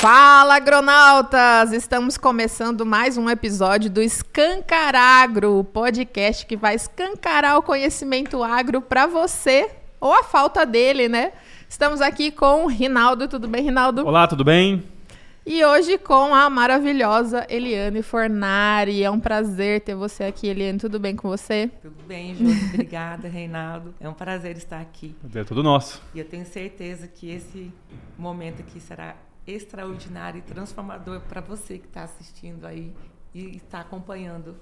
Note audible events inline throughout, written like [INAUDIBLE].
Fala, agronautas! Estamos começando mais um episódio do Escancaragro, o podcast que vai escancarar o conhecimento agro para você, ou a falta dele, né? Estamos aqui com o Rinaldo. Tudo bem, Rinaldo? Olá, tudo bem? E hoje com a maravilhosa Eliane Fornari. É um prazer ter você aqui, Eliane. Tudo bem com você? Tudo bem, Júlio. Obrigada, Reinaldo. É um prazer estar aqui. É tudo nosso. E eu tenho certeza que esse momento aqui será extraordinário e transformador para você que está assistindo aí e está acompanhando.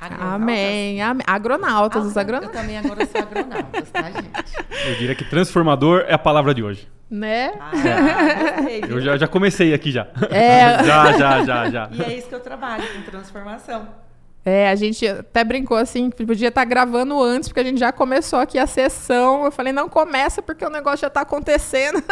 Agronautas. Amém, amém. Agronautas, ah, os agronautas. Eu também agora sou agronautas, tá, gente? Eu diria que transformador é a palavra de hoje. Né? Ah, gostei, eu já, já comecei aqui já. É. [LAUGHS] já, já, já, já. E é isso que eu trabalho, com transformação. É, a gente até brincou assim, que podia estar tá gravando antes, porque a gente já começou aqui a sessão. Eu falei, não começa porque o negócio já está acontecendo.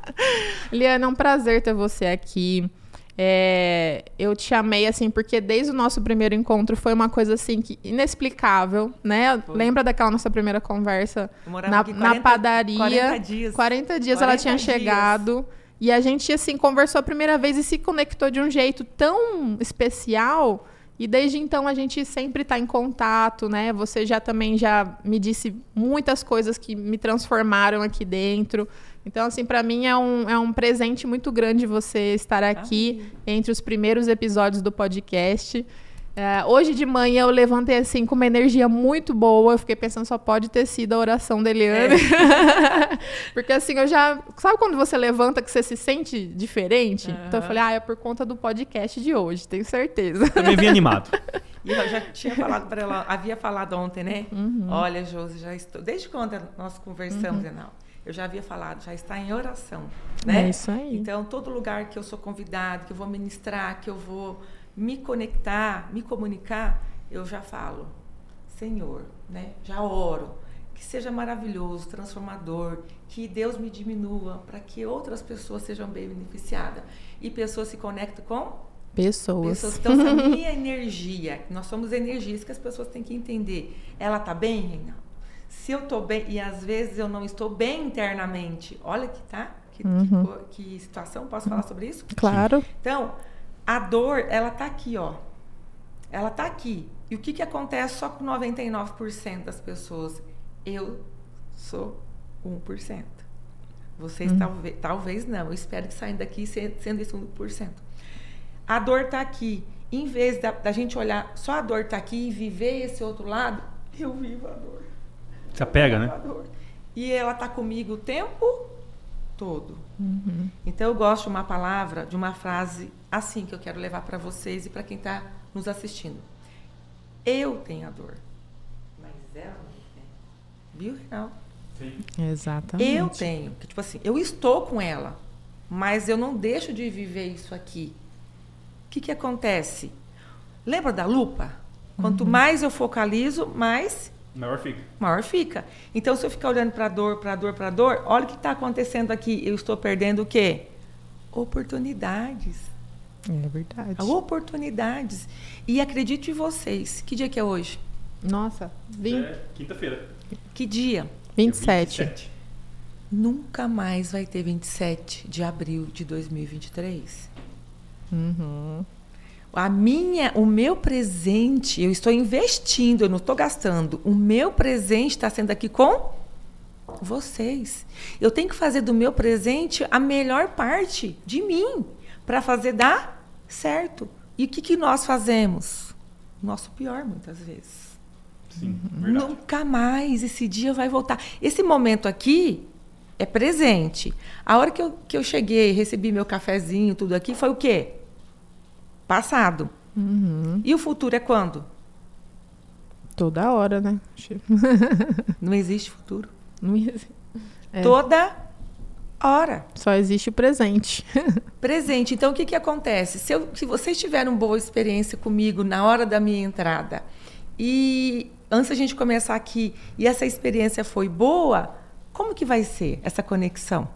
[LAUGHS] Liana, é um prazer ter você aqui. É, eu te chamei assim porque desde o nosso primeiro encontro foi uma coisa assim que inexplicável, né? Foi. Lembra daquela nossa primeira conversa na, 40, na, padaria? 40 dias. 40 dias 40 ela tinha dias. chegado. E a gente assim conversou a primeira vez e se conectou de um jeito tão especial. E desde então a gente sempre está em contato, né? Você já também já me disse muitas coisas que me transformaram aqui dentro. Então, assim, para mim é um, é um presente muito grande você estar aqui entre os primeiros episódios do podcast. É, hoje de manhã eu levantei assim com uma energia muito boa. Eu fiquei pensando, só pode ter sido a oração da Eliane. É. [LAUGHS] Porque assim, eu já. Sabe quando você levanta que você se sente diferente? Uhum. Então eu falei, ah, é por conta do podcast de hoje, tenho certeza. Também vim animado. [LAUGHS] E eu já tinha falado para ela, havia falado ontem, né? Uhum. Olha, Josi, já estou. Desde quando nós conversamos, uhum eu já havia falado, já está em oração, né? É isso aí. Então, todo lugar que eu sou convidado, que eu vou ministrar, que eu vou me conectar, me comunicar, eu já falo, Senhor, né? Já oro, que seja maravilhoso, transformador, que Deus me diminua para que outras pessoas sejam bem beneficiadas e pessoas se conectem com Pessoas. pessoas. Então, a [LAUGHS] minha energia, nós somos energias que as pessoas têm que entender. Ela está bem, Reinaldo? se eu estou bem, e às vezes eu não estou bem internamente, olha que tá, que, uhum. que, que situação, posso falar sobre isso? Claro. Então, a dor, ela tá aqui, ó. Ela tá aqui. E o que, que acontece só com 99% das pessoas? Eu sou 1%. Vocês uhum. talvez, talvez não. Eu espero que saiam daqui sendo esse 1%. A dor tá aqui. Em vez da, da gente olhar só a dor tá aqui e viver esse outro lado, eu vivo a dor. Se apega, né? E ela está comigo o tempo todo. Uhum. Então eu gosto de uma palavra, de uma frase assim que eu quero levar para vocês e para quem está nos assistindo. Eu tenho a dor, mas ela não tem. Viu, Real? Sim. Exatamente. Eu tenho, que tipo assim, eu estou com ela, mas eu não deixo de viver isso aqui. O que que acontece? Lembra da lupa? Quanto uhum. mais eu focalizo, mais Maior fica. Maior fica. Então, se eu ficar olhando para a dor, para a dor, para a dor, olha o que está acontecendo aqui. Eu estou perdendo o quê? Oportunidades. É verdade. Oportunidades. E acredite em vocês. Que dia que é hoje? Nossa, 20... é quinta-feira. Que dia? 27. 27. Nunca mais vai ter 27 de abril de 2023. Uhum. A minha, o meu presente, eu estou investindo, eu não estou gastando. O meu presente está sendo aqui com vocês. Eu tenho que fazer do meu presente a melhor parte de mim para fazer dar certo. E o que, que nós fazemos? Nosso pior, muitas vezes. Sim, Nunca mais esse dia vai voltar. Esse momento aqui é presente. A hora que eu, que eu cheguei, recebi meu cafezinho, tudo aqui, foi o quê? passado. Uhum. E o futuro é quando? Toda hora, né? Não existe futuro. [LAUGHS] Não existe. É. Toda Só existe o presente. [LAUGHS] presente. Então, o que, que acontece? Se, eu, se vocês tiveram boa experiência comigo na hora da minha entrada e antes da gente começar aqui e essa experiência foi boa, como que vai ser essa conexão?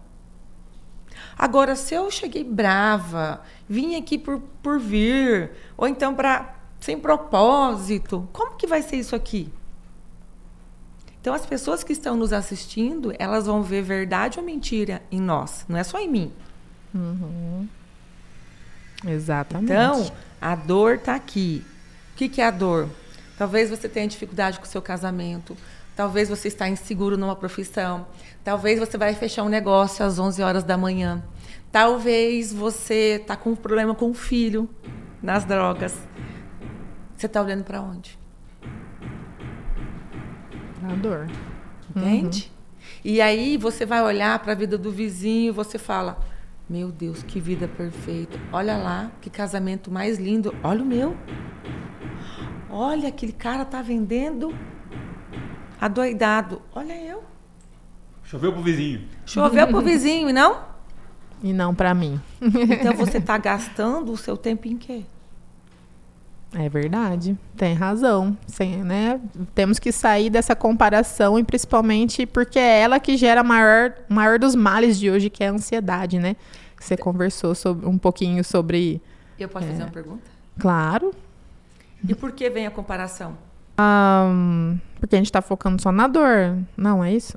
Agora, se eu cheguei brava, vim aqui por, por vir, ou então para sem propósito, como que vai ser isso aqui? Então, as pessoas que estão nos assistindo, elas vão ver verdade ou mentira em nós, não é só em mim. Uhum. Exatamente. Então, a dor está aqui. O que, que é a dor? Talvez você tenha dificuldade com o seu casamento. Talvez você está inseguro numa profissão. Talvez você vai fechar um negócio às 11 horas da manhã. Talvez você está com um problema com o filho nas drogas. Você está olhando para onde? A dor. Entende? E aí você vai olhar para a vida do vizinho e você fala: Meu Deus, que vida perfeita. Olha lá, que casamento mais lindo. Olha o meu. Olha, aquele cara tá vendendo adoidado. Olha eu. Choveu pro vizinho. Choveu pro vizinho, e não? E não pra mim. Então você [LAUGHS] tá gastando o seu tempo em quê? É verdade, tem razão. Sem, né? Temos que sair dessa comparação e principalmente porque é ela que gera o maior, maior dos males de hoje, que é a ansiedade, né? Você conversou sobre, um pouquinho sobre. Eu posso fazer uma pergunta? Claro. E por que vem a comparação? Ahn, porque a gente tá focando só na dor. Não, é isso?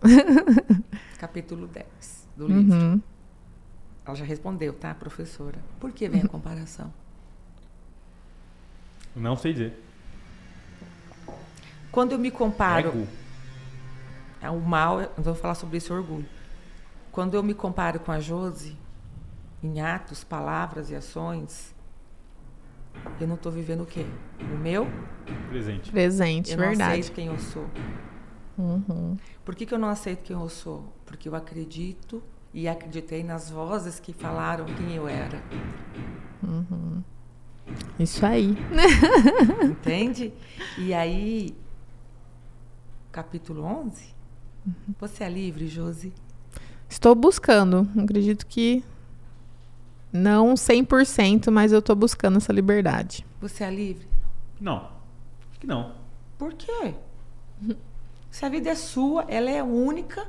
[LAUGHS] Capítulo 10 do livro. Uhum. Ela já respondeu, tá, professora? Por que vem a comparação? Não sei dizer. Quando eu me comparo. Ego. É o mal, eu vou falar sobre esse orgulho. Quando eu me comparo com a Josi, em atos, palavras e ações, eu não estou vivendo o quê? O meu? Presente. Presente, eu não verdade. aceito quem eu sou. Uhum. Por que, que eu não aceito quem eu sou? Porque eu acredito e acreditei nas vozes que falaram quem eu era. Isso aí. [LAUGHS] Entende? E aí, capítulo 11, você é livre, Josi? Estou buscando. Acredito que não 100%, mas eu estou buscando essa liberdade. Você é livre? Não. Acho que não. Por quê? Se a vida é sua, ela é única.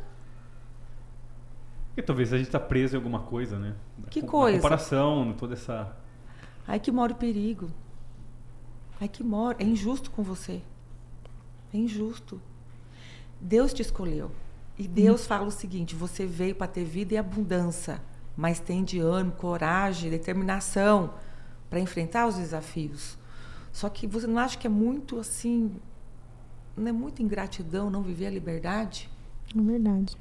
Porque talvez a gente tá preso em alguma coisa, né? Que coisa? comparação, toda essa. Aí que mora o perigo. Aí que mora. É injusto com você. É injusto. Deus te escolheu. E Deus fala o seguinte: você veio para ter vida e abundância, mas tem de ânimo, coragem, determinação para enfrentar os desafios. Só que você não acha que é muito assim. Não é muita ingratidão não viver a liberdade? É verdade.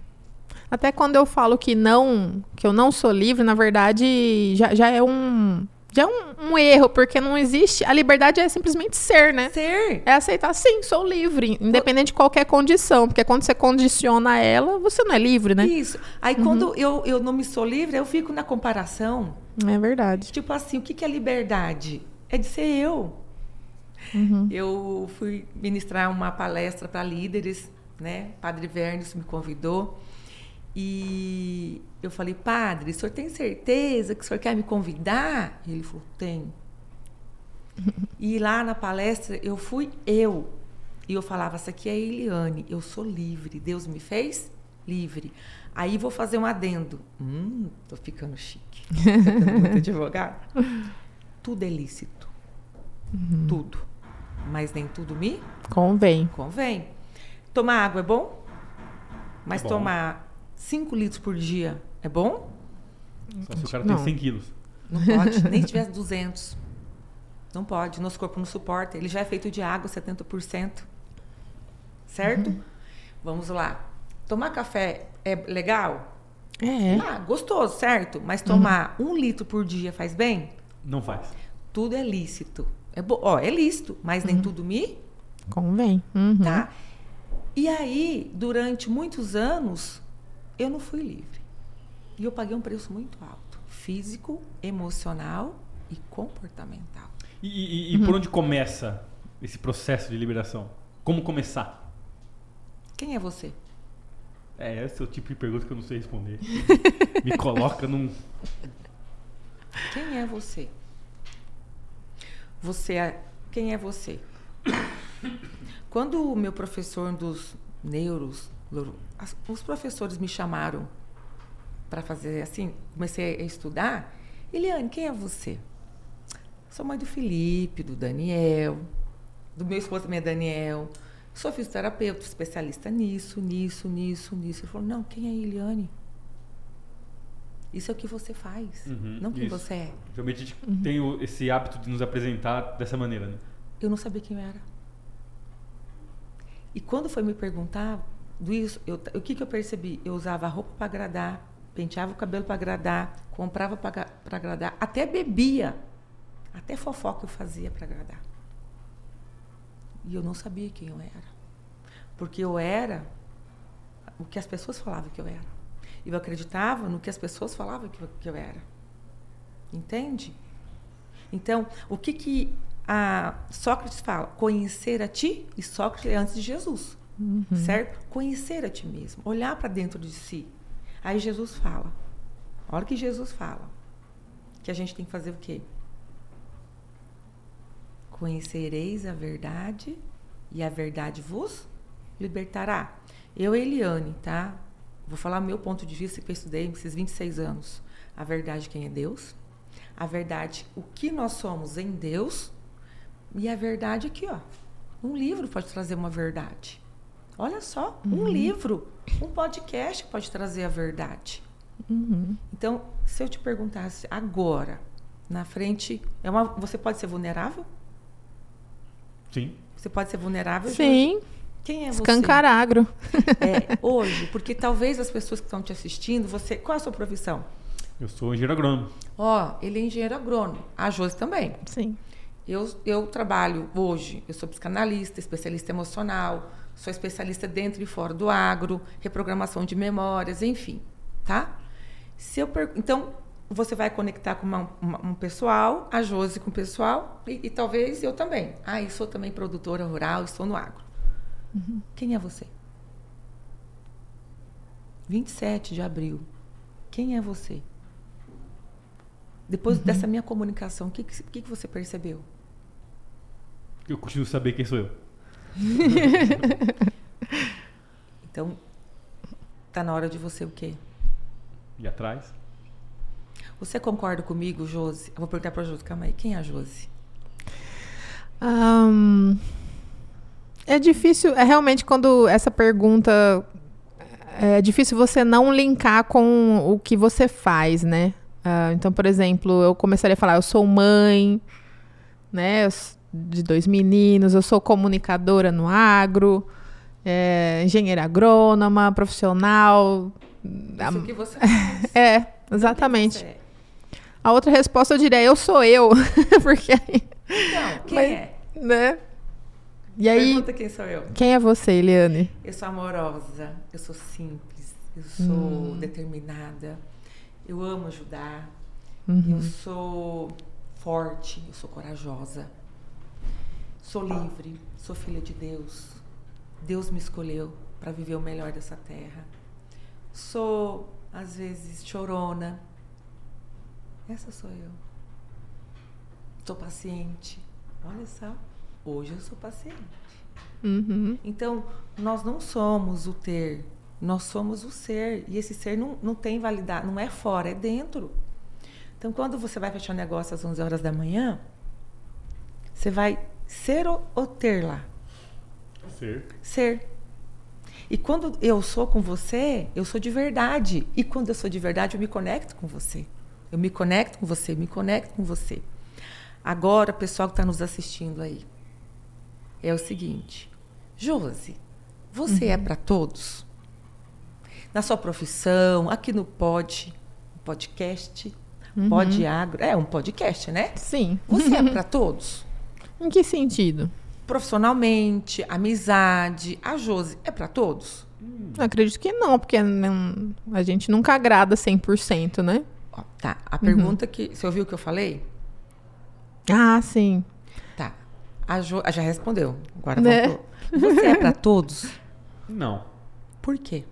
Até quando eu falo que não, que eu não sou livre, na verdade, já, já é um já é um, um erro, porque não existe. A liberdade é simplesmente ser, né? Ser. É aceitar, sim, sou livre, independente de qualquer condição, porque quando você condiciona ela, você não é livre, né? Isso. Aí quando eu, eu não me sou livre, eu fico na comparação. É verdade. Tipo assim, o que que é liberdade? É de ser eu. Eu fui ministrar uma palestra para líderes, né? Padre Vernes me convidou. E eu falei, padre, o senhor tem certeza que o senhor quer me convidar? E ele falou, tenho. [LAUGHS] E lá na palestra eu fui eu. E eu falava, essa aqui é a Eliane, eu sou livre. Deus me fez livre. Aí vou fazer um adendo. Hum, tô ficando chique. Tô muito [LAUGHS] advogado. Tudo é lícito. Tudo. Mas nem tudo me Convém. convém. Tomar água é bom? Mas É bom. tomar 5 litros por dia é bom? Só se o cara Não. tem 100 quilos. Não pode, nem se [LAUGHS] tivesse 200. Não pode, nosso corpo não suporta. Ele já é feito de água, 70%. Certo? Vamos lá. Tomar café é legal? É. Ah, gostoso, certo? Mas tomar um litro por dia faz bem? Não faz. Tudo é lícito. É, bo... Ó, é lícito, mas nem tudo me Convém. Uhum. tá? E aí, durante muitos anos, eu não fui livre. E eu paguei um preço muito alto, físico, emocional e comportamental. E, e- e por onde começa esse processo de liberação? Como começar? Quem é você? É, esse é o tipo de pergunta que eu não sei responder. [LAUGHS] Me coloca num. Quem é você? Você é quem é você? Quando o meu professor dos neuros, neuro- as- os professores me chamaram para fazer assim, comecei a estudar. Eliane, quem é você? Sou mãe do Felipe, do Daniel, do meu esposo também é Daniel. Sou fisioterapeuta, especialista nisso, nisso, nisso, nisso. Ele falou, não, quem é a Eliane? Isso é o que você faz, Uhum, não quem isso. você é. Geralmente a gente tem o- esse hábito de nos apresentar dessa maneira, né? Eu não sabia quem eu era. E quando foi me perguntar do isso, eu- o que, que eu percebi? Eu usava roupa para agradar, penteava o cabelo para agradar, comprava para agradar, até bebia, até fofoca eu fazia para agradar. E eu não sabia quem eu era. Porque eu era o que as pessoas falavam que eu era. Eu acreditava no que as pessoas falavam que eu, que eu era. Entende? Então, o que que a Sócrates fala? Conhecer a ti, e Sócrates é antes de Jesus, certo? Conhecer a ti mesmo, olhar para dentro de si. Aí Jesus fala, a hora que Jesus fala, que a gente tem que fazer o quê? Conhecereis a verdade e a verdade vos libertará. Eu, Eliane, tá? Vou falar meu ponto de vista que eu estudei esses 26 anos. A verdade quem é Deus, a verdade o que nós somos em Deus e a verdade aqui, ó. Um livro pode trazer uma verdade. Olha só, um livro, um podcast pode trazer a verdade. Então, se eu te perguntasse agora, na frente, é uma, você pode ser vulnerável? Sim. Você pode ser vulnerável? Sim, Josi? Quem é você? escancaragro. É, [LAUGHS] hoje, porque talvez as pessoas que estão te assistindo, você, qual é a sua profissão? Eu sou engenheiro agrônomo. Ó, ele é engenheiro agrônomo. A Josi também. Sim. Eu, eu trabalho hoje, eu sou psicanalista, especialista emocional, sou especialista dentro e fora do agro, reprogramação de memórias, enfim, tá? Se eu per- Então, você vai conectar com uma- uma- um pessoal, a Josi com o pessoal, e, e talvez eu também. Ah, e sou também produtora rural, estou no agro. Quem é você? 27 de abril. Quem é você? Depois dessa minha comunicação, o que, que, que você percebeu? Eu continuo saber quem sou eu. [LAUGHS] Então, tá na hora de você o quê? E atrás? Você concorda comigo, Josi? Eu vou perguntar pra Josi, calma aí. Quem é a Josi? Ahn, é difícil, é realmente quando essa pergunta é difícil você não linkar com o que você faz, né? Ah, então, por exemplo, eu começaria a falar, eu sou mãe, né? eu De dois meninos, eu sou comunicadora no agro, é, engenheira agrônoma, profissional. Isso que você faz. [LAUGHS] É, exatamente. Você é? A outra resposta eu diria, eu sou eu, [LAUGHS] porque aí, Então, quem Mas- é? né? E aí, Pergunta quem sou eu. quem é você, Eliane? Eu sou amorosa, eu sou simples, eu sou Hum. determinada, eu amo ajudar, Uhum. eu sou forte, eu sou corajosa, sou livre, sou filha de Deus. Deus me escolheu para viver o melhor dessa terra. Sou, às vezes, chorona. Essa sou eu. Sou paciente. Olha só, hoje eu sou paciente. Uhum. Então, nós não somos o ter, nós somos o ser. E esse ser não, não tem validade, não é fora, é dentro. Então, quando você vai fechar um negócio às 11 horas da manhã, você vai ser ou, ter lá? Ser. Ser. E quando eu sou com você, eu sou de verdade. E quando eu sou de verdade, eu me conecto com você. Eu me conecto com você, me conecto com você. Agora, pessoal que está nos assistindo aí, é o seguinte: Josi, você é para todos? Na sua profissão, aqui no pod, podcast, pod agro, é um podcast, né? Sim. Você é para [LAUGHS] todos? Em que sentido? Profissionalmente, amizade, a Josi é para todos? Eu acredito que não, porque não- a gente nunca agrada 100%, né? Ó, tá, a pergunta que. Você ouviu o que eu falei? Ah, sim. Tá. A Jo ah, já respondeu. Agora Né? voltou. Você é para todos? [LAUGHS] Não. Por quê?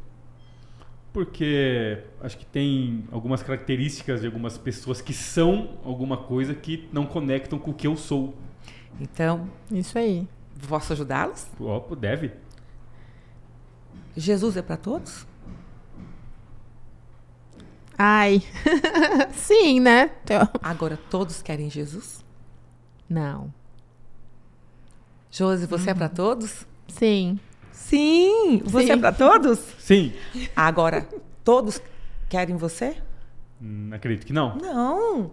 Porque acho que tem algumas características de algumas pessoas que são alguma coisa que não conectam com o que eu sou. Então, Isso aí. posso ajudá-los? Ó, deve. Jesus é para todos? Ai. [LAUGHS] sim, né? Teo- Agora todos querem Jesus? Não. Josi, você é para todos? Sim. Sim! Você Sim. é para todos? Sim. Agora, todos querem você? Hum, acredito que não. Não.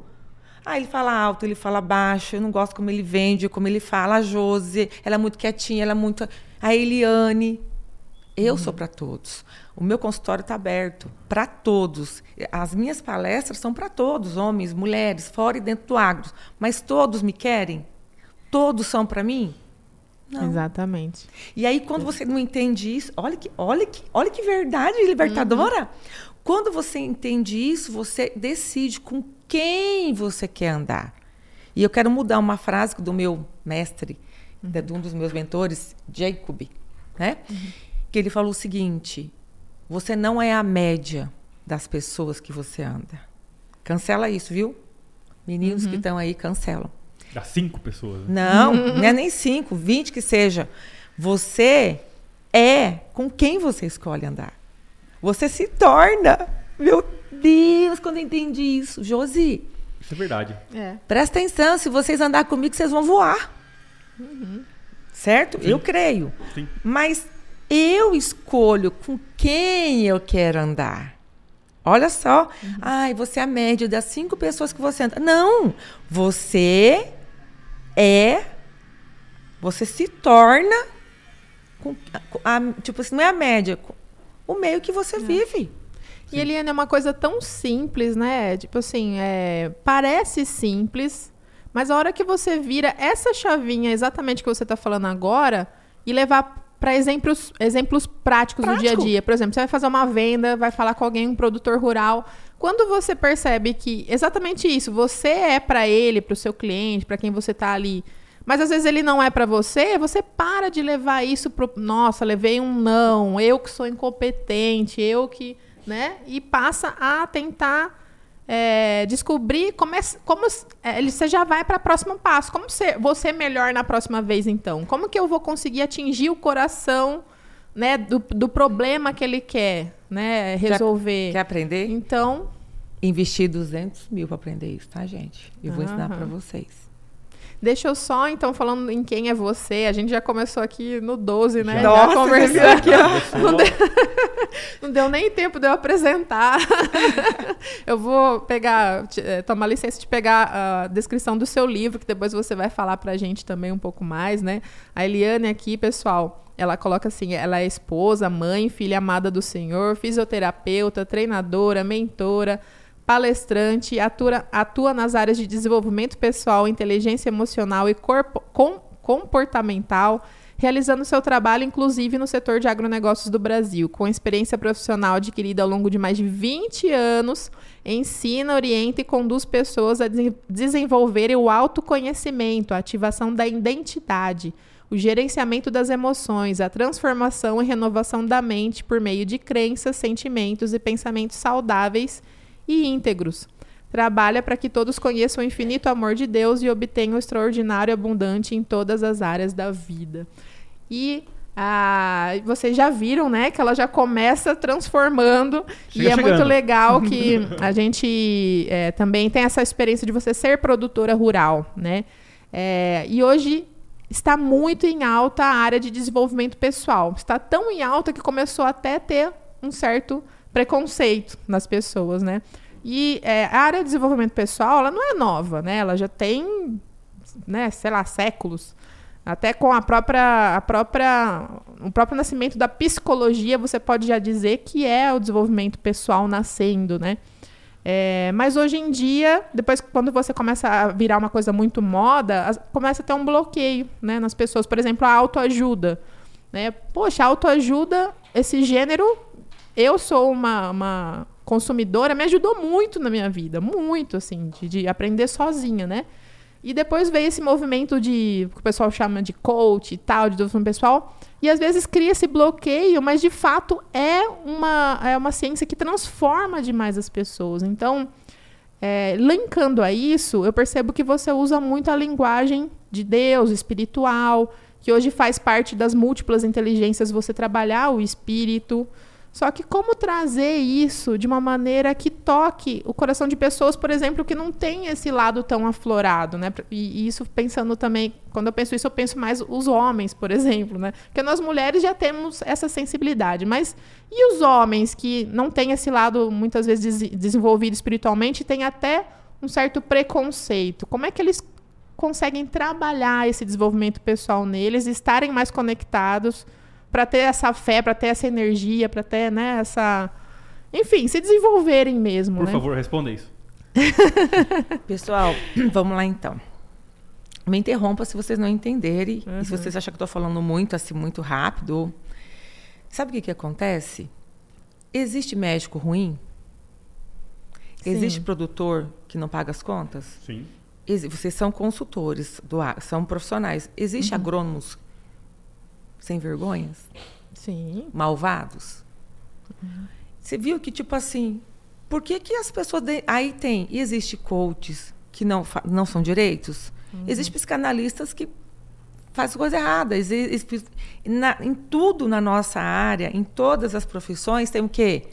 Ah, ele fala alto, ele fala baixo, eu não gosto como ele vende, como ele fala. A Josi, ela é muito quietinha, ela é muito. A Eliane. Eu sou para todos. O meu consultório está aberto para todos. As minhas palestras são para todos, homens, mulheres, fora e dentro do agro. Mas todos me querem? Todos são para mim? Não. Exatamente. E aí, quando você não entende isso, olha que, olha que, olha que verdade libertadora. Uhum. Quando você entende isso, você decide com quem você quer andar. E eu quero mudar uma frase do meu mestre, uhum. de um dos meus mentores, Jacob, né? Uhum. Que ele falou o seguinte: você não é a média das pessoas que você anda. Cancela isso, viu? Meninos uhum. que estão aí, cancelam. Das cinco pessoas. Né? Não, [LAUGHS] não é nem cinco, vinte que seja. Você é com quem você escolhe andar. Você se torna. Meu Deus, quando eu entendi isso. Josi. Isso é verdade. É. Presta atenção, se vocês andar comigo, vocês vão voar. Uhum. Certo? Sim. Eu creio. Sim. Mas eu escolho com quem eu quero andar. Olha só. Uhum. Ai, você é a média das cinco pessoas que você anda. Não! Você é. Você se torna. Com, a, tipo assim, não é a média. O meio que você é. vive. E Eliane, é uma coisa tão simples, né? Tipo assim, é, parece simples, mas a hora que você vira essa chavinha exatamente que você está falando agora e levar para exemplos, exemplos práticos Prático. do dia a dia. Por exemplo, você vai fazer uma venda, vai falar com alguém, um produtor rural. Quando você percebe que exatamente isso, você é para ele, para o seu cliente, para quem você está ali, mas às vezes ele não é para você, você para de levar isso pro, nossa, levei um não, eu que sou incompetente, eu que, né? E passa a tentar é, descobrir como, é, como é, você já vai para o próximo passo. Como ser, você é melhor na próxima vez, então? Como que eu vou conseguir atingir o coração né, do, do problema que ele quer né, resolver? Quer, quer aprender? Então... Investir 200 mil para aprender isso, tá, gente? Eu vou ensinar para vocês. Deixa eu só, então, falando em quem é você, a gente já começou aqui no 12, né? Nossa, já conversou aqui, ó. Não deu, [LAUGHS] não deu, nem tempo de eu apresentar. [LAUGHS] eu vou pegar, eh, tomar licença de pegar a descrição do seu livro, que depois você vai falar pra gente também um pouco mais, né? A Eliane aqui, pessoal, ela coloca assim: ela é esposa, mãe, filha amada do Senhor, fisioterapeuta, treinadora, mentora palestrante, atua, atua nas áreas de desenvolvimento pessoal, inteligência emocional e corpo, com, comportamental, realizando seu trabalho inclusive no setor de agronegócios do Brasil. Com experiência profissional adquirida ao longo de mais de 20 anos, ensina, orienta e conduz pessoas a de desenvolverem o autoconhecimento, a ativação da identidade, o gerenciamento das emoções, a transformação e renovação da mente por meio de crenças, sentimentos e pensamentos saudáveis e íntegros. Trabalha para que todos conheçam o infinito amor de Deus e obtenham o extraordinário e abundante em todas as áreas da vida. E ah, vocês já viram, né, que ela já começa transformando Chega e é chegando. muito legal que [LAUGHS] a gente é, também tem essa experiência de você ser produtora rural, né? É, e hoje está muito em alta a área de desenvolvimento pessoal. Está tão em alta que começou até a ter um certo preconceito nas pessoas, né? E é, a área de desenvolvimento pessoal, ela não é nova, né? Ela já tem, né, sei lá, séculos. Até com a própria, a própria, o próprio nascimento da psicologia, você pode já dizer que é o desenvolvimento pessoal nascendo, né? É, mas hoje em dia, depois quando você começa a virar uma coisa muito moda, as, começa a ter um bloqueio, né, nas pessoas. Por exemplo, a autoajuda, né? Poxa, autoajuda, esse gênero eu sou uma, uma consumidora, me ajudou muito na minha vida, muito, assim, de, de, aprender sozinha, né? E depois veio esse movimento de, que o pessoal chama de coach e tal, de desenvolvimento pessoal, e às vezes cria esse bloqueio, mas de fato é uma, é uma ciência que transforma demais as pessoas. Então, é, linkando a isso, eu percebo que você usa muito a linguagem de Deus, espiritual, que hoje faz parte das múltiplas inteligências você trabalhar o espírito, Só que como trazer isso de uma maneira que toque o coração de pessoas, por exemplo, que não tem esse lado tão aflorado, né? E, isso pensando também, quando eu penso isso, eu penso mais os homens, por exemplo, né? Porque nós mulheres já temos essa sensibilidade, mas e os homens que não têm esse lado muitas vezes des desenvolvido espiritualmente, têm até um certo preconceito? Como é que eles conseguem trabalhar esse desenvolvimento pessoal neles, estarem mais conectados? Para ter essa fé, para ter essa energia, para ter, né, essa. Enfim, se desenvolverem mesmo. Por né? favor, responda isso. [LAUGHS] Pessoal, [CLEARS THROAT] vamos lá então. Me interrompa se vocês não entenderem uhum. e se vocês acham que estou falando muito, assim, muito rápido. Sabe o que, que acontece? Existe médico ruim? Sim. Existe produtor que não paga as contas? Sim. vocês são consultores, do, são profissionais. Existe uhum. agrônomos sem vergonhas? Sim. Malvados? Uhum. Você viu que, tipo assim, por que, que as pessoas. De... Aí tem. E existe coaches que não, não são direitos? Uhum. Existem psicanalistas que fazem coisa errada. Existe, na, em tudo na nossa área, em todas as profissões, tem o quê?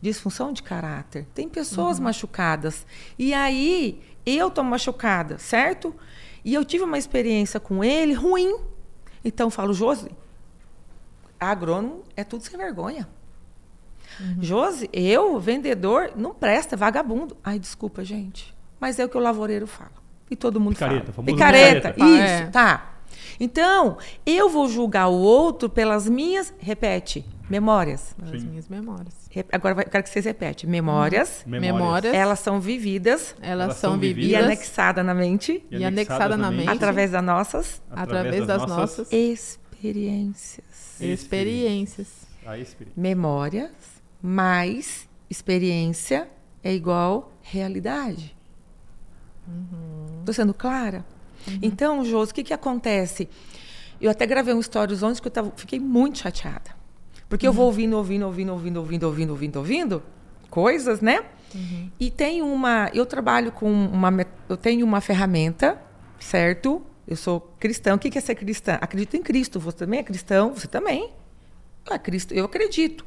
Disfunção de caráter. Tem pessoas uhum. machucadas. E aí, eu tô machucada, certo? E eu tive uma experiência com ele ruim. Então, eu falo, Josi, agrônomo é tudo sem vergonha. Uhum. Josi, eu, vendedor, não presta, é vagabundo. Ai, desculpa, gente. Mas é o que o lavoureiro fala. E todo mundo picareta, fala. Picareta, picareta. Isso, é. tá. Então, eu vou julgar o outro pelas minhas, repete, memórias. Pelas minhas memórias. Agora eu quero que vocês repetem. Memórias, uhum. memórias. Elas são vividas. Elas, elas são vividas. E anexadas na mente. E, anexadas na mente. Através das nossas. Através das, das nossas. Experiências. Experiências. experiência. Memórias mais experiência é igual realidade. Estou uhum. sendo clara? Uhum. Então, Josi, o que, que acontece? Eu até gravei um stories ontem que eu tava, fiquei muito chateada. Porque uhum. eu vou ouvindo, ouvindo, ouvindo, ouvindo, ouvindo, ouvindo, ouvindo, ouvindo coisas, né? Uhum. E tem uma. Eu trabalho com uma. Eu tenho uma ferramenta, certo? Eu sou cristã. O que é ser cristã? Acredito em Cristo. Você também é cristão? Você também. É Cristo. Eu acredito.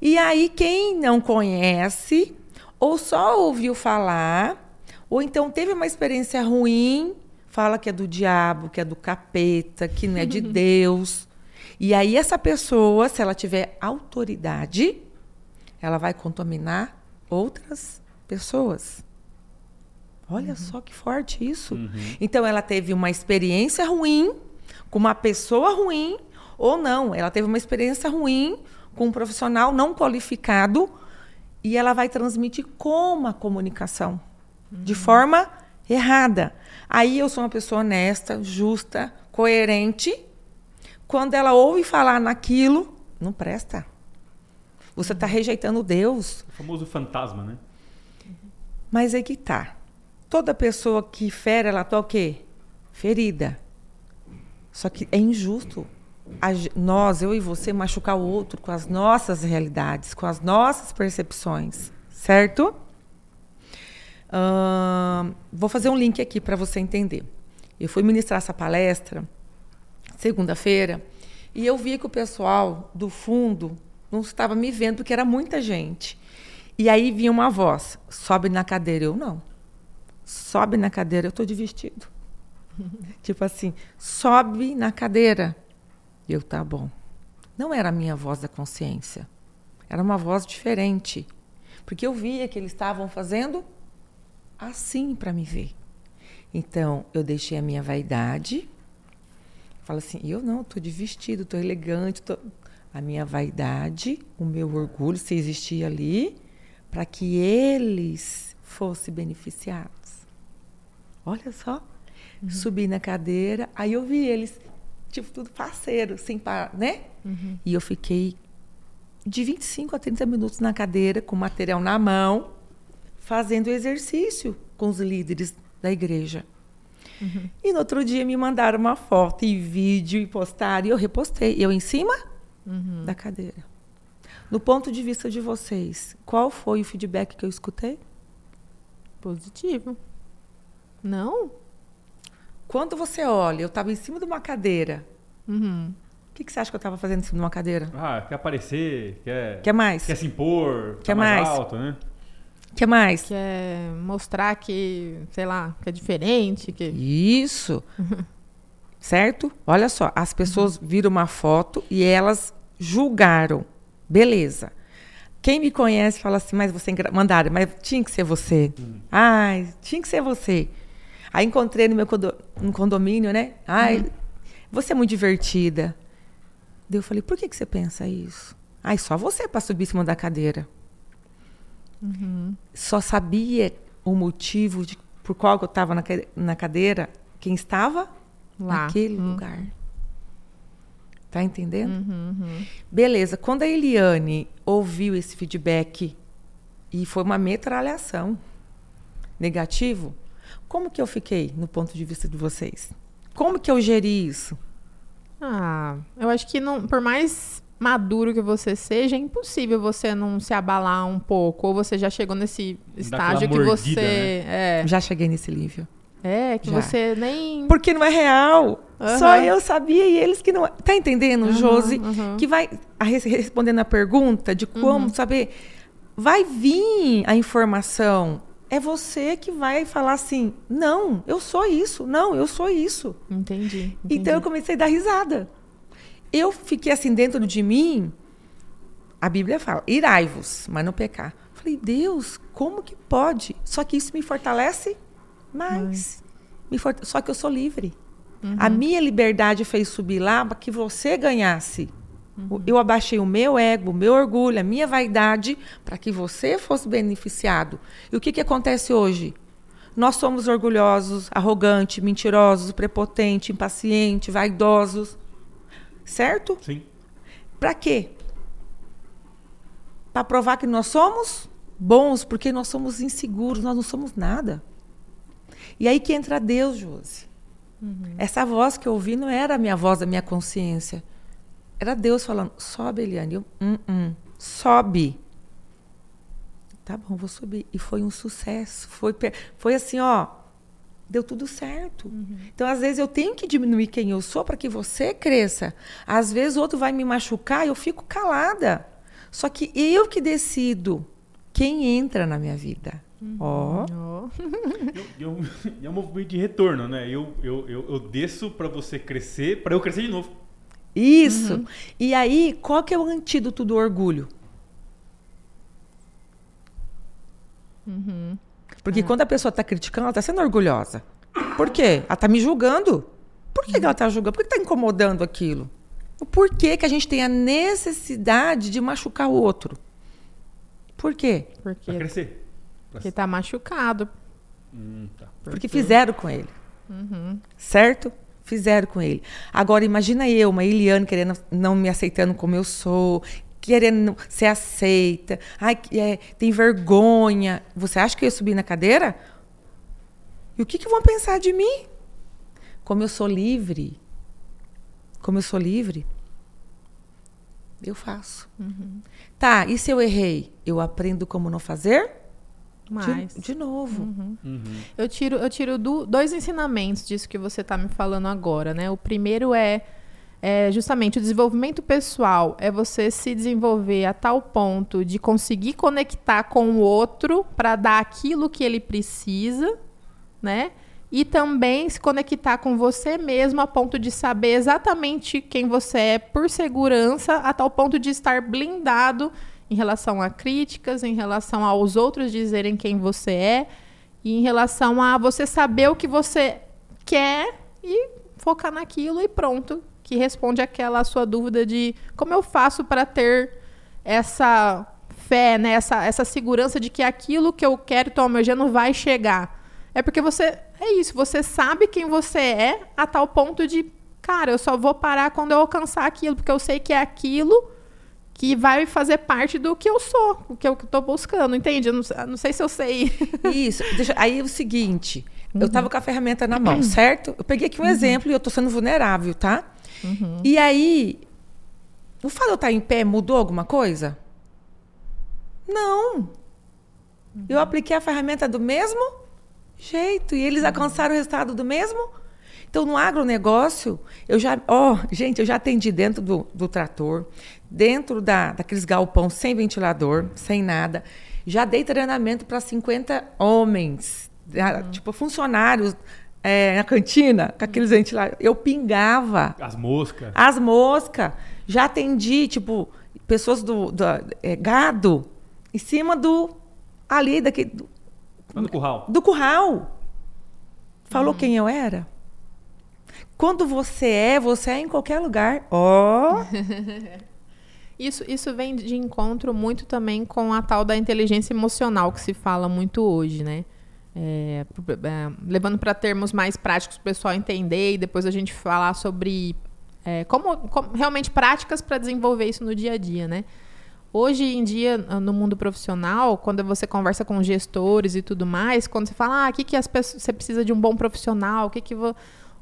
E aí, quem não conhece, ou só ouviu falar, ou então teve uma experiência ruim, fala que é do diabo, que é do capeta, que não é de [LAUGHS] Deus. E aí, essa pessoa, se ela tiver autoridade, ela vai contaminar outras pessoas. Olha uhum. só que forte isso. Uhum. Então ela teve uma experiência ruim com uma pessoa ruim ou não, ela teve uma experiência ruim com um profissional não qualificado e ela vai transmitir como a comunicação uhum. de forma errada. Aí eu sou uma pessoa honesta, justa, coerente. Quando ela ouve falar naquilo, não presta. Você está rejeitando Deus. O famoso fantasma, né? Mas é que tá. Toda pessoa que fere, ela está o quê? Ferida. Só que é injusto nós, eu e você, machucar o outro com as nossas realidades, com as nossas percepções, certo? Uh, vou fazer um link aqui para você entender. Eu fui ministrar essa palestra segunda-feira e eu vi que o pessoal do fundo não estava me vendo porque era muita gente. E aí vinha uma voz: sobe na cadeira. Eu não sobe na cadeira, eu estou de vestido. [LAUGHS] tipo assim, sobe na cadeira. Eu, tá bom. Não era a minha voz da consciência. Era uma voz diferente. Porque eu via que eles estavam fazendo assim para me ver. Então, eu deixei a minha vaidade. Falo assim, eu não, estou de vestido, estou elegante. Tô... A minha vaidade, o meu orgulho, se existia ali, para que eles fossem beneficiados. Olha só. Uhum. Subi na cadeira, aí eu vi eles, tipo, tudo parceiro, sem par, né? Uhum. E eu fiquei de 25 a 30 minutos na cadeira, com o material na mão, fazendo exercício com os líderes da igreja. Uhum. E no outro dia me mandaram uma foto e vídeo e postaram, e eu repostei. Eu em cima uhum. da cadeira. No ponto de vista de vocês, qual foi o feedback que eu escutei? Positivo. Não? Quando você olha, eu estava em cima de uma cadeira. Uhum. que, que você acha que eu estava fazendo em cima de uma cadeira? Ah, quer aparecer, quer, Quer mais? quer se impor, Quer tá mais, mais? alto, né? Quer mais? Quer mostrar que, sei lá, que é diferente, que... Isso. [LAUGHS] certo? Olha só, as pessoas viram uma foto e elas julgaram. Beleza. Quem me conhece fala assim, mas você engra... mandaram, mas tinha que ser você. Ai, tinha que ser você. Aí encontrei no meu condo... no condomínio, né? Ai, você é muito divertida. Daí eu falei, por que, que você pensa isso? Ai, só você para subir em cima da cadeira. Só sabia o motivo de, por qual eu estava na, na cadeira, quem estava Lá. naquele Hum. lugar. Tá entendendo? Uhum, uhum. Beleza. Quando a Eliane ouviu esse feedback e foi uma metralhação negativo, como que eu fiquei no ponto de vista de vocês? Como que eu geri isso? Ah, eu acho que não, por mais maduro que você seja, é impossível você não se abalar um pouco. Ou você já chegou nesse estágio que aquela você. mordida, né? É, Já cheguei nesse nível. é, que Já. você nem. Porque não é real. Aham. Só eu sabia e eles que não. Tá entendendo, Aham, Josi? aham. Que vai a res- respondendo a pergunta de como saber. Vai vir a informação. É você que vai falar assim: não, eu sou isso. Não, eu sou isso. Entendi. Então eu comecei a dar risada. Eu fiquei assim dentro de mim. A Bíblia fala: irai-vos, mas não pecar. Falei, Deus, como que pode? Só que isso me fortalece mais. Me forta- Só que eu sou livre. A minha liberdade fez subir lá para que você ganhasse. O- Eu abaixei o meu ego, o meu orgulho, a minha vaidade, para que você fosse beneficiado. E o que, que acontece hoje? Nós somos orgulhosos, arrogantes, mentirosos, prepotentes, impacientes, vaidosos. Certo? Sim. Para quê? Para provar que nós somos bons, porque nós somos inseguros, nós não somos nada. E aí que entra Deus, Josi. Essa voz que eu ouvi não era a minha voz da minha consciência. Era Deus falando, sobe, Eliane. Eu, "Hum, hum, sobe. Tá bom, vou subir. E foi um sucesso. Foi, foi assim, ó. Deu tudo certo. Então, às vezes, eu tenho que diminuir quem eu sou para que você cresça. Às vezes, o outro vai me machucar e eu fico calada. Só que eu que decido quem entra na minha vida. Ó. Ó. Eu- eu- é um movimento de retorno, né? Eu, eu, eu, eu desço pra você crescer, pra eu crescer de novo. Isso. E aí, qual que é o antídoto do orgulho? Uhum. Porque quando a pessoa está criticando, ela está sendo orgulhosa. Por quê? Ela está me julgando. Por que, que ela está julgando? Por que está incomodando aquilo? O porquê que a gente tem a necessidade de machucar o outro? Por quê? Pra Porque, crescer. Pra... porque tá machucado. Hum, tá. Porque fizeram com ele. Uhum. Certo? Fizeram com ele. Agora, imagina eu, uma Eliane, querendo não me aceitando como eu sou, querendo ser aceita, ai, é, tem vergonha. Você acha que eu ia subir na cadeira? E o que, que vão pensar de mim? Como eu sou livre. Como eu sou livre, eu faço. Tá, e se eu errei? Eu aprendo como não fazer? De- Mas. De, novo. Uhum. Eu tiro, eu tiro do- dois ensinamentos disso que você está me falando agora, né? O primeiro é, é justamente o desenvolvimento pessoal, é você se desenvolver a tal ponto de conseguir conectar com o outro para dar aquilo que ele precisa, né? E também se conectar com você mesmo a ponto de saber exatamente quem você é por segurança, a tal ponto de estar blindado em relação a críticas, em relação aos outros dizerem quem você é, e em relação a você saber o que você quer e focar naquilo e pronto, que responde aquela sua dúvida de como eu faço para ter essa fé, né, essa, essa segurança de que aquilo que eu quero estou almejando vai chegar. É porque você é isso, você sabe quem você é a tal ponto de, cara, eu só vou parar quando eu alcançar aquilo, porque eu sei que é aquilo que vai fazer parte do que eu sou, o que eu estou buscando, entende? Eu não, não sei se eu sei. [LAUGHS] Isso. Deixa- aí é o seguinte, eu tava com a ferramenta na mão, certo? Eu peguei aqui um exemplo e eu tô sendo vulnerável, tá? E aí, o fato de eu estar em pé mudou alguma coisa? Não. Eu apliquei a ferramenta do mesmo jeito e eles alcançaram o resultado do mesmo. Então, no agronegócio, eu já, ó, oh, gente, eu já atendi dentro do, do trator, dentro da, daqueles galpão sem ventilador, sem nada. Já dei treinamento para 50 homens, uhum. tipo funcionários é, na cantina, com aqueles ventiladores. Eu pingava. As moscas. As moscas. Já atendi, tipo, pessoas do, do é, gado em cima do. Ali, daquele. Do, do curral. Do curral. Falou uhum. quem eu era? Quando você é, você é em qualquer lugar. Ó. Oh. [LAUGHS] isso, isso vem de encontro muito também com a tal da inteligência emocional que se fala muito hoje, né? É, é, levando para termos mais práticos para o pessoal entender e depois a gente falar sobre é, como, como, realmente práticas para desenvolver isso no dia a dia, né? Hoje em dia, no mundo profissional, quando você conversa com gestores e tudo mais, quando você fala, ah, o que, que as pessoas, você precisa de um bom profissional, o que que...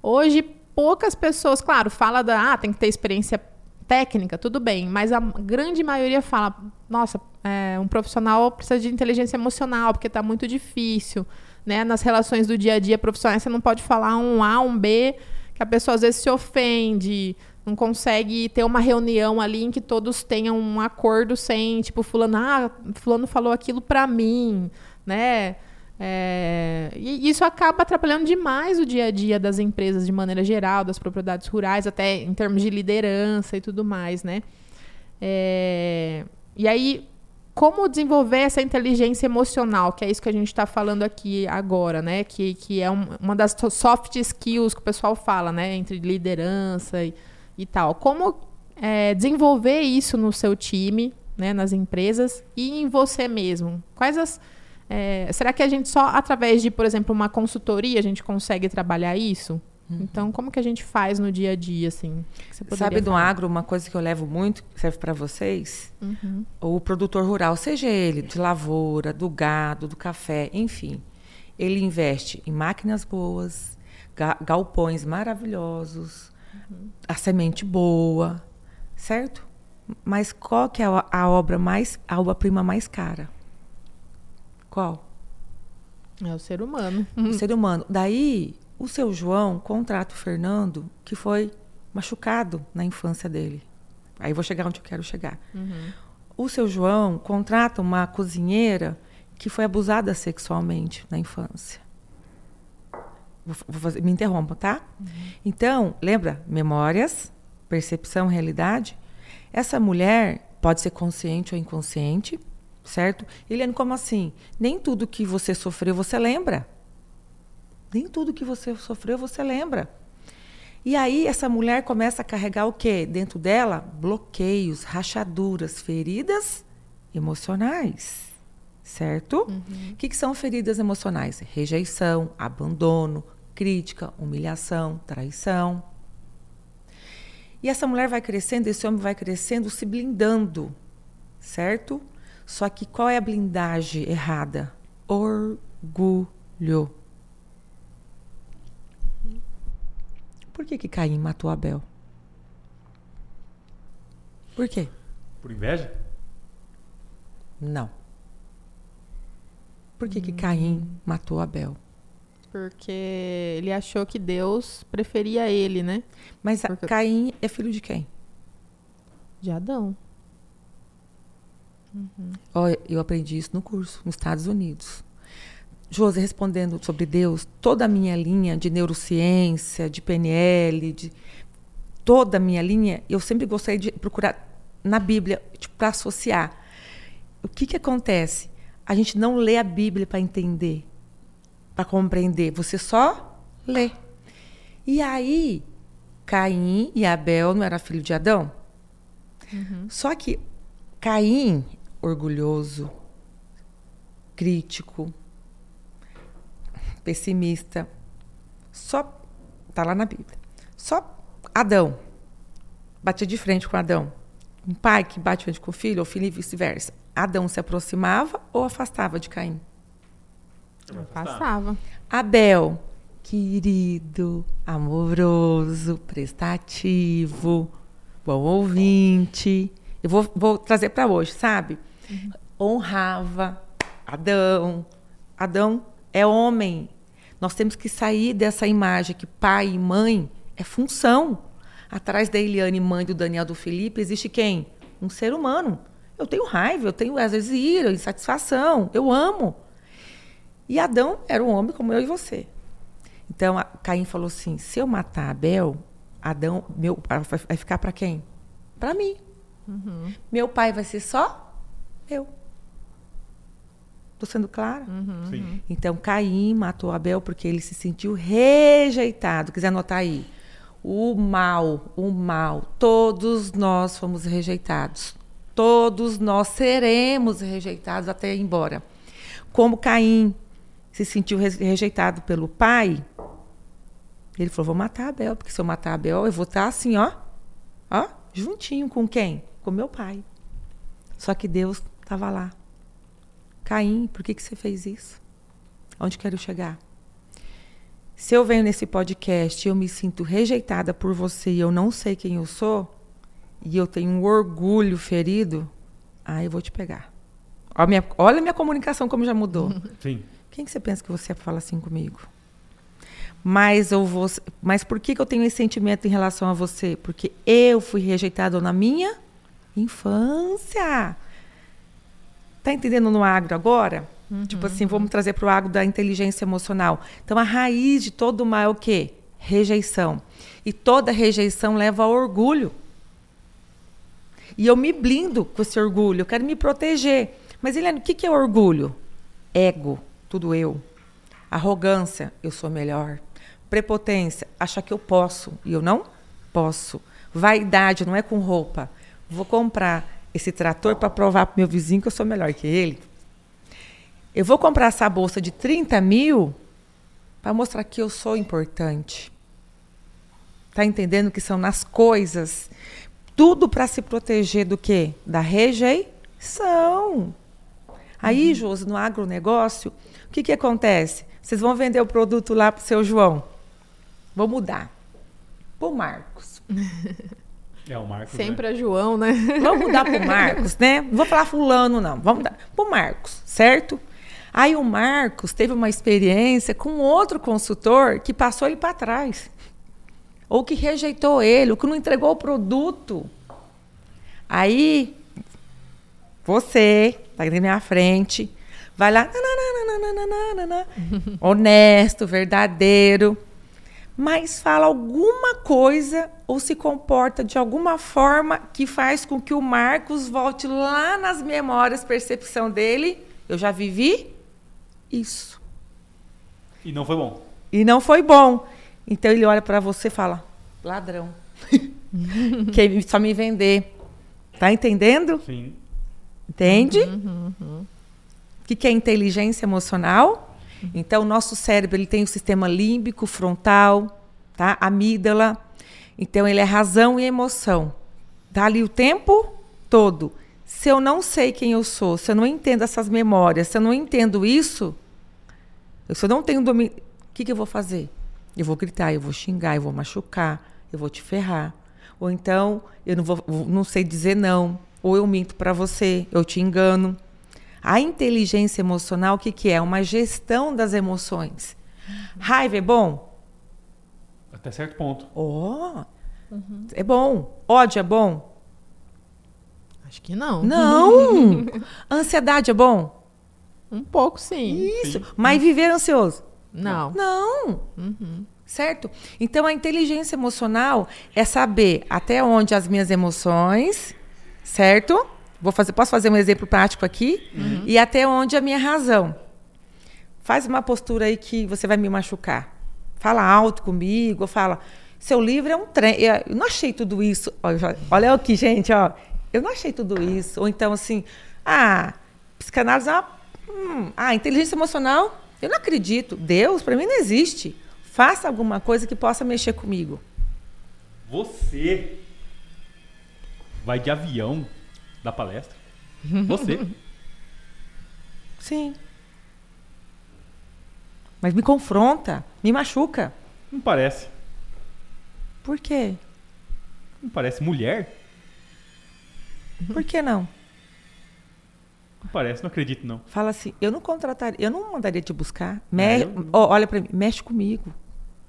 Hoje, poucas pessoas, claro, fala da, ah, tem que ter experiência técnica, tudo bem, mas a grande maioria fala, nossa, é, um profissional precisa de inteligência emocional, porque está muito difícil, né? Nas relações do dia a dia profissionais, você não pode falar um A, um B, que a pessoa às vezes se ofende, não consegue ter uma reunião ali em que todos tenham um acordo sem, tipo, fulano, ah, fulano falou aquilo para mim, né? É, e isso acaba atrapalhando demais o dia a dia das empresas de maneira geral, das propriedades rurais, até em termos de liderança e tudo mais, né? É, e aí, como desenvolver essa inteligência emocional, que é isso que a gente está falando aqui agora, né? Que, que é um, uma das soft skills que o pessoal fala, né? Entre liderança e, e tal. Como é, desenvolver isso no seu time, né? Nas empresas e em você mesmo. Quais as é, será que a gente só através de, por exemplo, uma consultoria a gente consegue trabalhar isso? Uhum. Então, como que a gente faz no dia a dia, assim? Sabe do agro, uma coisa que eu levo muito, que serve para vocês? Uhum. O produtor rural, seja ele de lavoura, do gado, do café, enfim. Ele investe em máquinas boas, galpões maravilhosos, uhum. a semente boa, certo? Mas qual que é a, a obra mais, a obra-prima mais cara? Qual? É o ser humano. O ser humano. Daí, o seu João contrata o Fernando, que foi machucado na infância dele. Aí vou chegar onde eu quero chegar. Uhum. O seu João contrata uma cozinheira que foi abusada sexualmente na infância. Vou, vou fazer, me interrompa, tá? Uhum. Então, lembra? Memórias, percepção, realidade. Essa mulher pode ser consciente ou inconsciente, certo? Eliane, como assim? Nem tudo que você sofreu você lembra. Nem tudo que você sofreu você lembra. E aí essa mulher começa a carregar o quê? Dentro dela, bloqueios, rachaduras, feridas emocionais. Certo? Uhum. O que, que são feridas emocionais? Rejeição, abandono, crítica, humilhação, traição. E essa mulher vai crescendo, esse homem vai crescendo, se blindando, certo? Só que qual é a blindagem errada? Orgulho. Por que, que Caim matou Abel? Por quê? Por inveja? Não. Por que, hum. que Caim matou Abel? Porque ele achou que Deus preferia ele, né? Mas Porque... Caim é filho de quem? De Adão. Uhum. Oh, eu aprendi isso no curso, nos Estados Unidos. Josi, respondendo sobre Deus, toda a minha linha de neurociência, de PNL, de toda a minha linha, eu sempre gostei de procurar na Bíblia tipo, para associar. O que, que acontece? A gente não lê a Bíblia para entender, para compreender. Você só lê. E aí, Caim e Abel não era filho de Adão? Uhum. Só que Caim orgulhoso, crítico, pessimista. Só tá lá na Bíblia. Só Adão batia de frente com Adão. Um pai que bate de frente com o filho, ou filho e vice-versa. Adão se aproximava ou afastava de Caim? Afastava. Abel, querido, amoroso, prestativo, bom ouvinte. Eu vou, vou trazer para hoje, sabe? Uhum. Honrava Adão. Adão é homem. Nós temos que sair dessa imagem que pai e mãe é função. Atrás da Eliane, mãe do Daniel do Felipe, existe quem? Um ser humano. Eu tenho raiva, eu tenho às vezes ira, insatisfação, eu amo. E Adão era um homem como eu e você. Então, Caim falou assim: se eu matar Abel, Adão, meu, vai ficar para quem? Para mim. Uhum. Meu pai vai ser só eu. Estou sendo clara? Uhum. Sim. Então, Caim matou Abel porque ele se sentiu rejeitado. Quiser anotar aí. O mal, o mal. Todos nós fomos rejeitados. Todos nós seremos rejeitados até ir embora. Como Caim se sentiu rejeitado pelo pai, ele falou: vou matar Abel, porque se eu matar Abel, eu vou estar assim, ó, ó, juntinho com quem? Com meu pai. Só que Deus estava lá. Caim, por que, que você fez isso? Onde quero chegar? Se eu venho nesse podcast e eu me sinto rejeitada por você e eu não sei quem eu sou, e eu tenho um orgulho ferido, aí eu vou te pegar. Olha a minha, olha a minha comunicação como já mudou. [LAUGHS] Sim. Quem que você pensa que você é fala assim comigo? Mas eu vou, mas por que, que eu tenho esse sentimento em relação a você? Porque eu fui rejeitado na minha infância. Tá entendendo no agro agora? Uhum, tipo assim, vamos trazer para o agro da inteligência emocional. Então, a raiz de todo o mal é o quê? Rejeição. E toda rejeição leva ao orgulho. E eu me blindo com esse orgulho, eu quero me proteger. Mas, Eliane, o que, que é orgulho? Ego, tudo eu. Arrogância, eu sou melhor. Prepotência, achar que eu posso e eu não posso. Vaidade, não é com roupa. Vou comprar esse trator para provar para meu vizinho que eu sou melhor que ele. Eu vou comprar essa bolsa de 30 mil para mostrar que eu sou importante. Tá entendendo que são nas coisas? Tudo para se proteger do quê? Da rejeição. Aí, uhum. Josi, no agronegócio, o que, que acontece? Vocês vão vender o produto lá para o seu João. Vou mudar. Para o Marcos. [LAUGHS] É o Marcos. Sempre né? é João, né? [LAUGHS] Vamos mudar pro Marcos, né? Não vou falar fulano, não. Vamos mudar pro Marcos, certo? Aí o Marcos teve uma experiência com outro consultor que passou ele para trás. Ou que rejeitou ele, ou que não entregou o produto. Aí, você, tá aqui na minha frente, vai lá, [LAUGHS] honesto, verdadeiro mas fala alguma coisa ou se comporta de alguma forma que faz com que o Marcos volte lá nas memórias, percepção dele. Eu já vivi isso. E não foi bom. E não foi bom. Então ele olha para você e fala: ladrão. [LAUGHS] Quer só me vender. Tá entendendo? Sim. Entende? Uhum, uhum. O que, que é inteligência emocional? Então, o nosso cérebro ele tem o sistema límbico, frontal, tá? amígdala. Então, ele é razão e emoção. Tá ali o tempo todo. Se eu não sei quem eu sou, se eu não entendo essas memórias, se eu não entendo isso, se eu não tenho domínio, o que, que eu vou fazer? Eu vou gritar, eu vou xingar, eu vou machucar, eu vou te ferrar. Ou então, eu não, vou, não sei dizer não. Ou eu minto para você, eu te engano. A inteligência emocional, o que, que é? Uma gestão das emoções. Raiva é bom? Até certo ponto. Oh, uhum. É bom. Ódio é bom? Acho que não. Não! [LAUGHS] Ansiedade é bom? Um pouco, sim. Isso. Sim. Mas viver ansioso? Não. Não. Uhum. Certo? Então, a inteligência emocional é saber até onde as minhas emoções, certo? Vou fazer, posso fazer um exemplo prático aqui? Uhum. E até onde a minha razão. Faz uma postura aí que você vai me machucar. Fala alto comigo, ou fala, seu livro é um trem. Eu não achei tudo isso. Olha, olha aqui, gente, ó. Eu não achei tudo isso. Ou então, assim, ah, psicanálise é uma. Hum, ah, inteligência emocional, eu não acredito. Deus, para mim, não existe. Faça alguma coisa que possa mexer comigo. Você vai de avião da palestra. Você. [LAUGHS] Sim. Mas me confronta, me machuca. Não parece. Por quê? Não parece mulher? Por que não? Não parece, não acredito, não. Fala assim, eu não contrataria, eu não mandaria te buscar. Me- É, eu- Ó, olha pra mim, mexe comigo.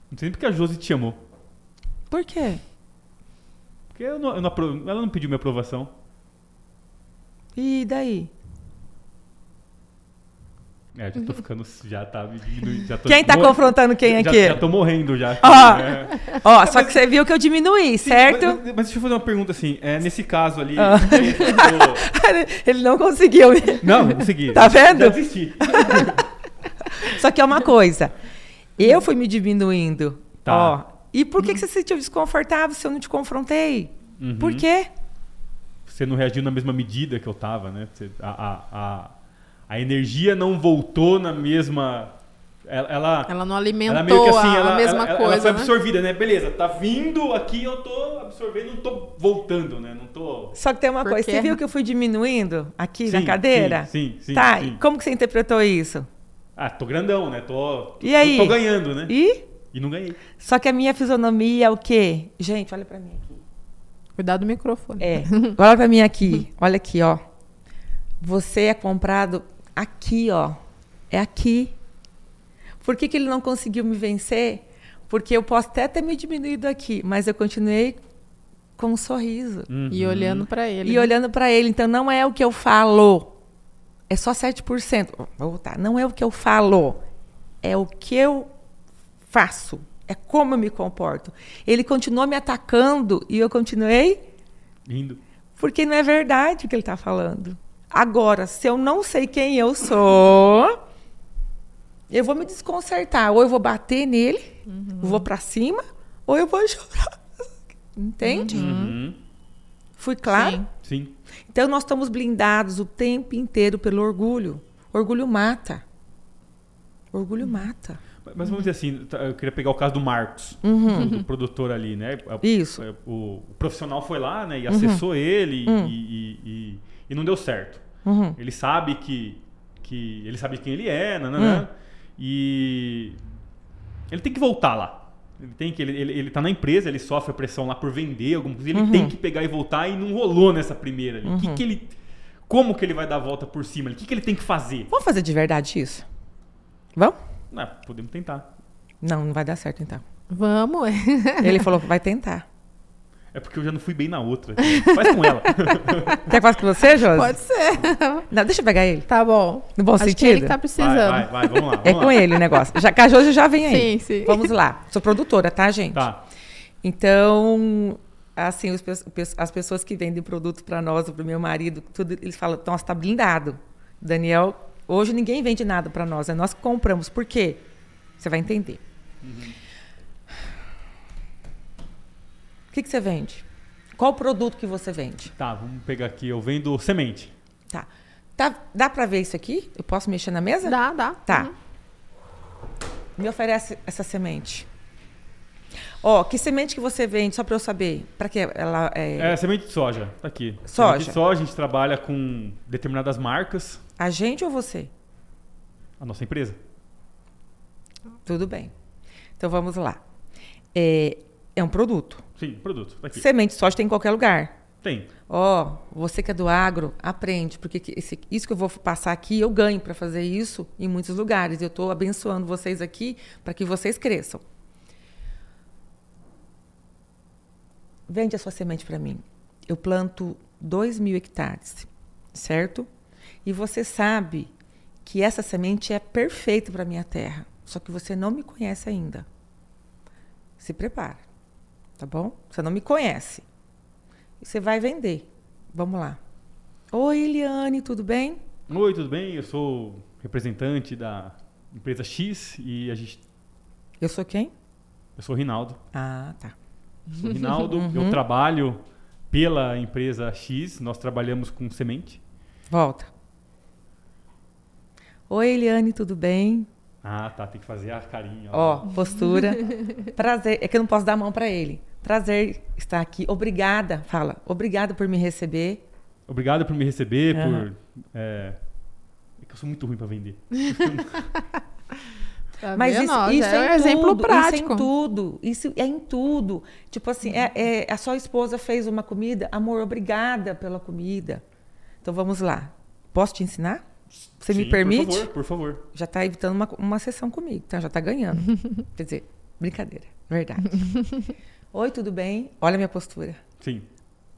Não sei nem porque a Josi te chamou. Por quê? Porque eu não- eu não ela não pediu minha aprovação. E daí? É, já tô ficando. Já tá diminuindo. Já tô Quem tá confrontando quem já, aqui? Já tô morrendo já. Ó. É. Ó, só que você viu que eu diminuí, Sim, certo? Mas, mas deixa eu fazer uma pergunta assim. É, nesse caso ali. Ah. Ele [LAUGHS] não conseguiu. Não, consegui. Tá vendo? Já desisti. [LAUGHS] Só que é uma coisa. Eu fui me diminuindo. Tá. Ó. E por que, que você se sentiu desconfortável se eu não te confrontei? Uhum. Por quê? Você não reagiu na mesma medida que eu tava, né? Você- a, a, a, a energia não voltou na mesma. Ela, ela, Ela não ela alimentou meio que assim, a, ela, a mesma ela- ela coisa, foi né? absorvida, né? Beleza, tá vindo aqui, eu tô absorvendo, não tô voltando, né? Não tô. Só que tem uma Por coisa. quê? Você viu que eu fui diminuindo aqui na Sim, cadeira? Sim, sim, sim. tá, sim. e como que você interpretou isso? Ah, tô grandão, né? Tô. E aí? Tô, tô ganhando, né? E? E não ganhei. Só que a minha fisionomia é o quê? Gente, olha pra mim aqui. Cuidado do microfone. É. [LAUGHS] Olha pra mim aqui. Olha aqui, ó. Você é comprado aqui, ó. É aqui. Por que, que ele não conseguiu me vencer? Porque eu posso até ter me diminuído aqui, mas eu continuei com um sorriso. E Uhum. olhando pra ele. E né? olhando pra ele. Então não é o que eu falo. É só 7%. Vou voltar. Não é o que eu falo. É o que eu faço. É como eu me comporto. Ele continuou me atacando e eu continuei Indo. porque não é verdade o que ele está falando. Agora, se eu não sei quem eu sou, eu vou me desconcertar. Ou eu vou bater nele, vou para cima, ou eu vou [LAUGHS] chorar. Entende? Uhum. Fui claro? Sim. Sim. Então, nós estamos blindados o tempo inteiro pelo orgulho. Orgulho mata. Orgulho mata. Mas vamos dizer assim, tá, eu queria pegar o caso do Marcos, do produtor ali, né? A- Uhum. Isso. Uhum. é, O, o profissional foi lá, né? E acessou ele Hum. e, e- e- não deu certo. Uhum. Ele sabe que, que ele sabe quem ele é, nananã, Hum. e ele tem que voltar lá. Ele tem que ele, ele, ele tá na empresa, ele sofre a pressão lá por vender alguma coisa, ele Uhum. tem que pegar e voltar e não rolou nessa primeira ali. O que que ele como que ele vai dar a volta por cima? O que, que ele tem que fazer? Vamos fazer de verdade isso? Vamos? Ah, podemos tentar. Não, não vai dar certo então. Vamos, é. [LAUGHS] Ele falou que vai tentar. É porque eu já não fui bem na outra. [LAUGHS] Faz com ela. [LAUGHS] Quer que faça com você, Josi? Pode ser. Não, deixa eu pegar ele. Tá bom. No bom Acho que sentido? ele que tá precisando. Vai, vai, vai, vamos lá. É vamos com lá. ele o negócio. Já, que a Josi já vem aí. Sim, sim. Vamos lá. Sou produtora, tá, gente? Tá. Então, assim, os as pessoas que vendem produto para nós, para o meu marido, tudo, eles falam, nossa, tá blindado. Daniel, hoje ninguém vende nada para nós, é nós que compramos. Por quê? Você vai entender. O que, que você vende? Qual o produto que você vende? Tá, vamos pegar aqui. Eu vendo semente. Tá. Tá, dá para ver isso aqui? Eu posso mexer na mesa? Dá, dá. Tá. Uhum. Me oferece essa semente. Ó, que semente que você vende, só para eu saber? Para que ela é, É semente de soja. Tá aqui. Soja. Semente de soja, a gente trabalha com determinadas marcas. A gente ou você? A nossa empresa. Tudo bem. Então vamos lá. É, é um produto. Sim, produto. Tá. Semente de soja tem em qualquer lugar. Tem. Ó, você que é do agro, aprende, porque que esse- isso que eu vou passar aqui, eu ganho para fazer isso em muitos lugares. Eu estou abençoando vocês aqui para que vocês cresçam. Vende a sua semente para mim. Eu planto 2 mil hectares, certo? E você sabe que essa semente é perfeita para minha terra, só que você não me conhece ainda. Se prepara, tá bom? Você não me conhece. E você vai vender. Vamos lá. Oi, Eliane, tudo bem? Oi, tudo bem? Eu sou representante da empresa X e a gente. Eu sou quem? Eu sou o Rinaldo. Ah, tá. Sou o Rinaldo. [LAUGHS] Uhum. Eu trabalho pela empresa X. Nós trabalhamos com semente. Volta. Oi, Eliane, tudo bem? Ah, tá. Tem que fazer a carinha. Ó, postura. [LAUGHS] Prazer. É que eu não posso dar a mão para ele. Prazer estar aqui. Obrigada. Fala. Obrigada por me receber. Obrigado por me receber, por. É... é que eu sou muito ruim pra vender. [LAUGHS] Tá Mas isso, isso já é, um em exemplo tudo, prático. Isso é em tudo. Isso é em tudo. Tipo assim, é, é- a sua esposa fez uma comida. Amor, obrigada pela comida. Então vamos lá. Posso te ensinar? Você me Sim, permite? Por favor, por favor. Já está evitando uma, uma sessão comigo, então já está ganhando. [LAUGHS] Quer dizer, brincadeira, verdade. [LAUGHS] Oi, tudo bem? Olha a minha postura. Sim.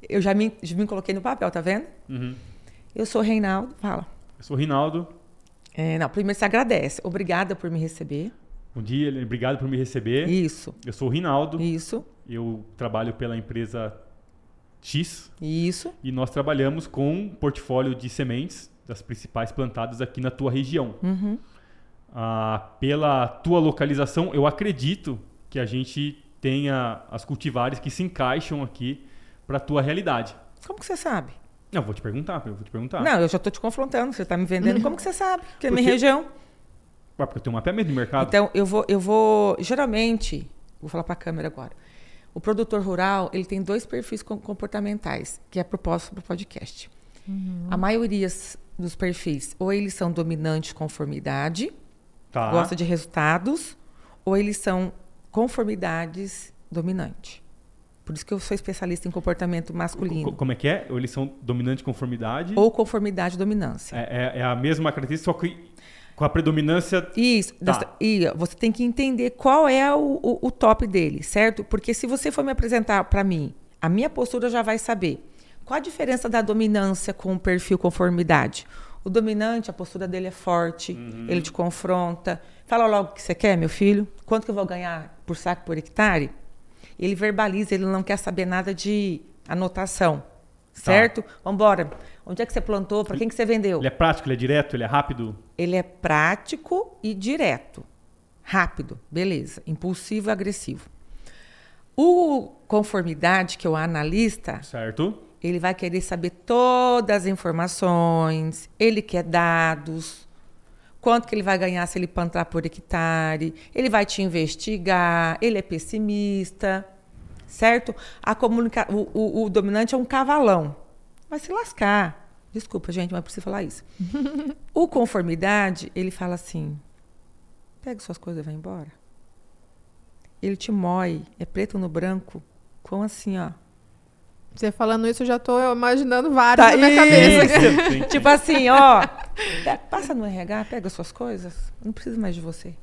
Eu já me, já me coloquei no papel, tá vendo? Uhum. Eu sou Reinaldo, fala. Eu sou o Rinaldo. É, não, primeiro você agradece. Obrigada por me receber. Bom dia, obrigado por me receber. Isso, Eu sou o Rinaldo. isso, Eu trabalho pela empresa X isso. e nós trabalhamos com um portfólio de sementes das principais plantadas aqui na tua região. Uhum. Ah, pela tua localização, eu acredito que a gente tenha as cultivares que se encaixam aqui para a tua realidade. Como que você sabe? Não, vou te perguntar, eu vou te perguntar. Não, eu já estou te confrontando, você está me vendendo. Como que você sabe? Que é minha região. Ué, porque eu tenho um mapeamento de mercado. Então, eu vou, eu vou. Geralmente, vou falar para a câmera agora. O produtor rural ele tem dois perfis com- comportamentais, que é a proposta para o podcast. A maioria dos perfis, ou eles são dominante conformidade, tá. gosta de resultados, ou eles são conformidades dominante. Por isso que eu sou especialista em comportamento masculino. Co- Como é que é? Eles são dominante conformidade. Ou conformidade dominância. É, é- é a mesma característica, só que com a predominância. Isso. Tá. E você tem que entender qual é o, o- o top dele, certo? Porque se você for me apresentar para mim, a minha postura já vai saber. Qual a diferença da dominância com o perfil conformidade? O dominante, a postura dele é forte, Uhum. ele te confronta. Fala logo o que você quer, meu filho. Quanto que eu vou ganhar por saco por hectare? Ele verbaliza, ele não quer saber nada de anotação. Certo? Vamos embora. Onde é que você plantou? Para quem que você vendeu? Ele é prático, ele é direto, ele é rápido. Ele é prático e direto. Rápido, beleza. Impulsivo e agressivo. O conformidade, que é o analista, Certo? Ele vai querer saber todas as informações, ele quer dados, quanto que ele vai ganhar se ele plantar por hectare, ele vai te investigar, ele é pessimista, certo? A comunica o, o- o dominante é um cavalão, vai se lascar. Desculpa, gente, mas preciso falar isso. [LAUGHS] o conformidade, ele fala assim, pega suas coisas e vai embora. Ele te moe, é preto no branco, com assim, ó. Você falando isso, eu já tô imaginando vários Tá, na minha isso. cabeça. Sim, [LAUGHS] sim. Tipo assim, ó. Passa no RH, pega suas coisas. Não preciso mais de você.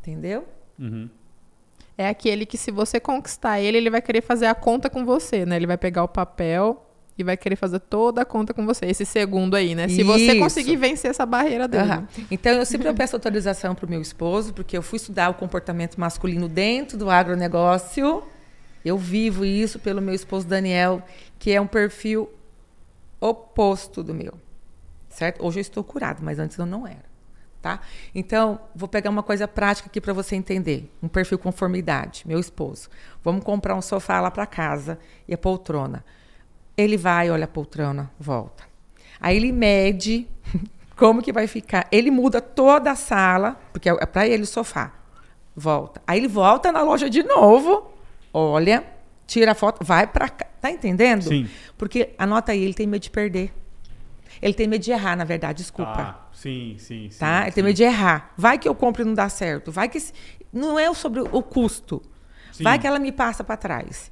Entendeu? Uhum. É aquele que se você conquistar ele, ele vai querer fazer a conta com você, né? Ele vai pegar o papel e vai querer fazer toda a conta com você. Esse segundo aí, né? Se você Isso. conseguir vencer essa barreira dele. Aham. Então, eu sempre eu peço autorização para o meu esposo, porque eu fui estudar o comportamento masculino dentro do agronegócio. Eu vivo isso pelo meu esposo Daniel, que é um perfil oposto do meu. Certo? Hoje eu estou curado, mas antes eu não era. Tá? Então, vou pegar uma coisa prática aqui para você entender. Um perfil conformidade, meu esposo. Vamos comprar um sofá lá para casa e a poltrona. Ele vai, olha a poltrona, volta. Aí ele mede [LAUGHS] como que vai ficar. Ele muda toda a sala, porque é para ele o sofá. Volta. Aí ele volta na loja de novo, olha, tira a foto, vai para cá. Tá entendendo? Sim. Porque anota aí, ele tem medo de perder. Ele tem medo de errar, na verdade, desculpa. Tá. Sim, sim, sim. Tá? Ele tem sim. medo de errar. Vai que eu compro e não dá certo. Vai que. se- Não é sobre o custo. Sim. Vai que ela me passa para trás.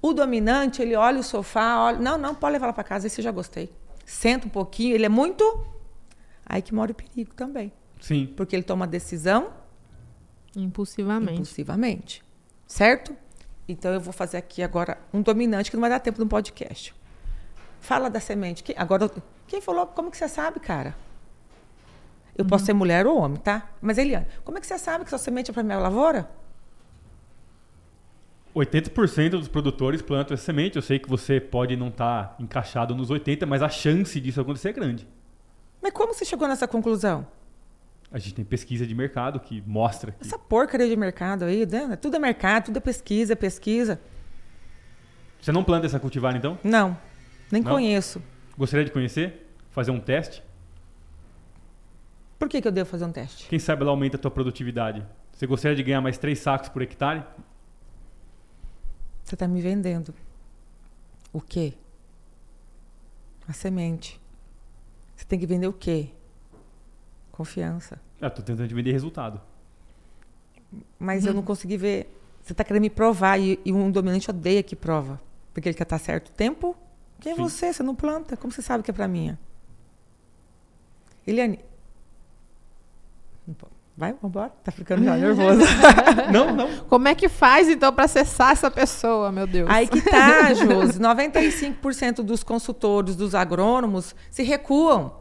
O dominante, ele olha o sofá, olha. Não, não, pode levar ela para casa, esse eu já gostei. Senta um pouquinho, ele é muito. Aí que mora o perigo também. Sim. Porque ele toma decisão Impulsivamente. impulsivamente. Certo? Então eu vou fazer aqui agora um dominante que não vai dar tempo no podcast. Fala da semente. Quem, agora, quem falou? Como que você sabe, cara? Eu posso ser mulher ou homem, tá? Mas Eliane, como é que você sabe que sua semente é para minha lavoura? 80% dos produtores plantam essa semente. Eu sei que você pode não estar encaixado nos 80%, mas a chance disso acontecer é grande. Mas como você chegou nessa conclusão? A gente tem pesquisa de mercado que mostra que Essa porcaria de mercado aí, né? Tudo é mercado, tudo é pesquisa, pesquisa. Você não planta essa cultivar, então? Não, nem Não? conheço. Gostaria de conhecer? Fazer um teste? Por que, que eu devo fazer um teste? Quem sabe ela aumenta a tua produtividade. Você gostaria de ganhar mais três sacos por hectare? Você está me vendendo. O quê? A semente. Você tem que vender o quê? Confiança. Ah, tô tentando te vender resultado. Mas eu não consegui ver. Você está querendo me provar e, e um dominante odeia que prova. Porque ele quer estar certo tempo. Quem é Sim. você? Você não planta. Como você sabe que é para minha? Eliane. Vai, vambora. Tá ficando já nervoso. [LAUGHS] Não, não. Como é que faz, então, para acessar essa pessoa, meu Deus? Aí que tá, [LAUGHS] Josi. 95% dos consultores, dos agrônomos, se recuam.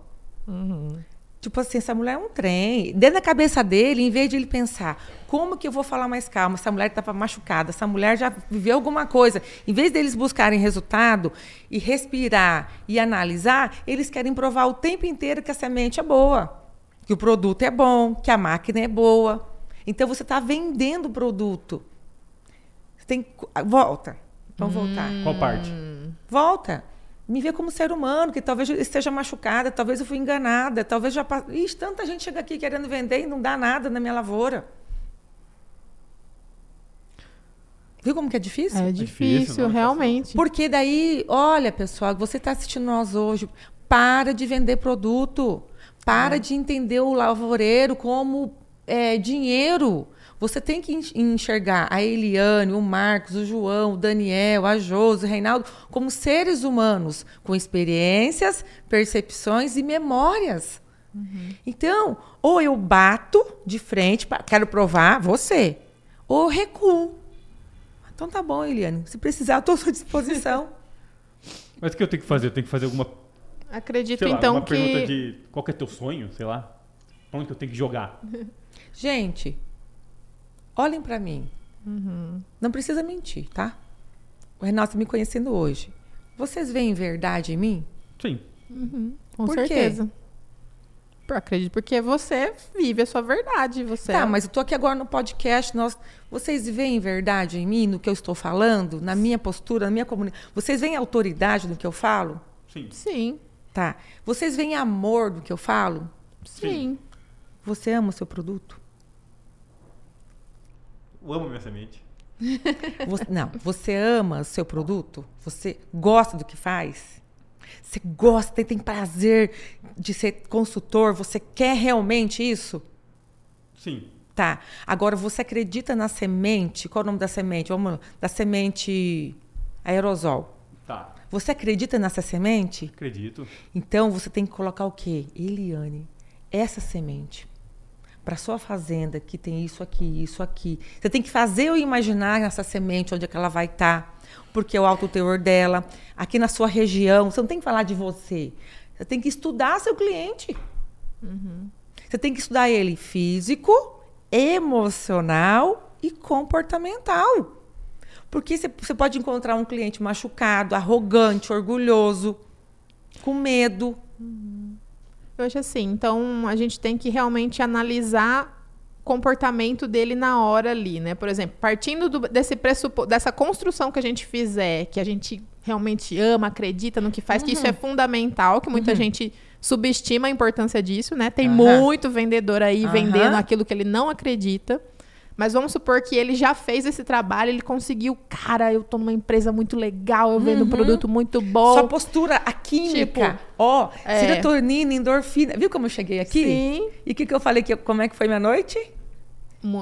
Tipo assim, essa mulher é um trem. Dentro da cabeça dele, em vez de ele pensar, como que eu vou falar mais calma? Essa mulher estava machucada, essa mulher já viveu alguma coisa. Em vez deles buscarem resultado e respirar e analisar, eles querem provar o tempo inteiro que a semente é boa, que o produto é bom, que a máquina é boa. Então você está vendendo o produto. Você tem. Volta. Vamos voltar. Qual parte? Volta. Me vê como ser humano, que talvez eu esteja machucada, talvez eu fui enganada, talvez já. pa- Ixi, tanta gente chega aqui querendo vender e não dá nada na minha lavoura. Viu como que é difícil? É difícil, difícil, não é realmente. Porque daí, olha, pessoal, você está assistindo nós hoje, para de vender produto. Para de entender o lavoureiro como é, dinheiro. Você tem que en- enxergar a Eliane, o Marcos, o João, o Daniel, a Josi, o Reinaldo, como seres humanos, com experiências, percepções e memórias. Então, ou eu bato de frente, pa- quero provar você, ou eu recuo. Então tá bom, Eliane. Se precisar, eu estou à sua disposição. [LAUGHS] Mas o que eu tenho que fazer? Eu tenho que fazer alguma, Acredito, sei lá, então, uma que... pergunta de qual que é teu sonho, sei lá. Pra onde que eu tenho que jogar? [LAUGHS] Gente, olhem para mim. Não precisa mentir, tá? O Renato me conhecendo hoje. Vocês veem verdade em mim? Sim. Com Por quê? certeza. Eu acredito, porque você vive a sua verdade. Você Tá, é- mas eu tô aqui agora no podcast. Nós, vocês veem verdade em mim, no que eu estou falando, na minha postura, na minha comunicação? Vocês veem autoridade no que eu falo? Sim. Sim, Tá. Vocês veem amor no que eu falo? sim. Você ama o seu produto? Eu amo minha semente. [LAUGHS] Você- não, você ama o seu produto? Você gosta do que faz? Você gosta, tem, tem prazer de ser consultor? Você quer realmente isso? Sim. Tá. Agora, você acredita na semente? Qual é o nome da semente? Vamos lá. Da semente aerosol. Tá. Você acredita nessa semente? Acredito. Então, você tem que colocar o quê? Eliane, essa semente. Para sua fazenda, que tem isso aqui, isso aqui. Você tem que fazer eu imaginar essa semente, onde é que ela vai estar. Porque é o alto teor dela. Aqui na sua região. Você não tem que falar de você. Você tem que estudar seu cliente. Você tem que estudar ele físico, emocional e comportamental. Porque você- você pode encontrar um cliente machucado, arrogante, orgulhoso, com medo. Eu acho assim, então a gente tem que realmente analisar o comportamento dele na hora ali, né? Por exemplo, partindo do- desse pressupo, dessa construção que a gente fizer, que a gente realmente ama, acredita no que faz, que isso é fundamental, que muita gente subestima a importância disso, né? Tem Aham. muito vendedor aí vendendo aquilo que ele não acredita. Mas vamos supor que ele já fez esse trabalho, ele conseguiu, cara, eu tô numa empresa muito legal, eu vendo um produto muito bom. Sua postura, a química. Tipo, Ó, é. serotonina, endorfina. Viu como eu cheguei aqui? Sim. E o que, que eu falei? Que, como é que foi minha noite?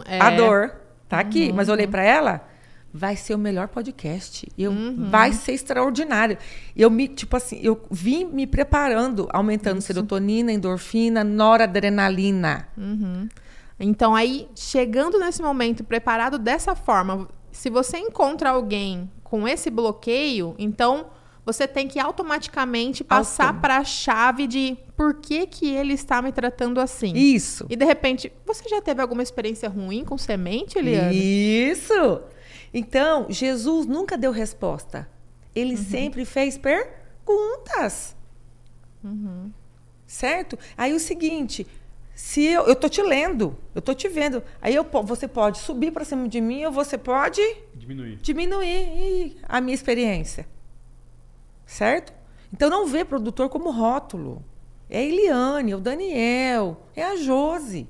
É. A dor. Tá aqui. Mas eu olhei pra ela. Vai ser o melhor podcast. Eu, Vai ser extraordinário. Eu me, tipo assim, eu vim me preparando, aumentando serotonina, endorfina, noradrenalina. Então, aí, chegando nesse momento, preparado dessa forma, se você encontra alguém com esse bloqueio, então você tem que automaticamente passar para a chave de por que, que ele está me tratando assim. Isso. E de repente, você já teve alguma experiência ruim com semente, Eliane? Isso. Então, Jesus nunca deu resposta. Ele sempre fez perguntas. Certo? Aí o seguinte, se eu, eu tô te lendo, eu tô te vendo, aí eu, você pode subir para cima de mim ou você pode Diminuir. diminuir a minha experiência. Certo? Então não vê produtor como rótulo. É a Eliane, é o Daniel, é a Jose.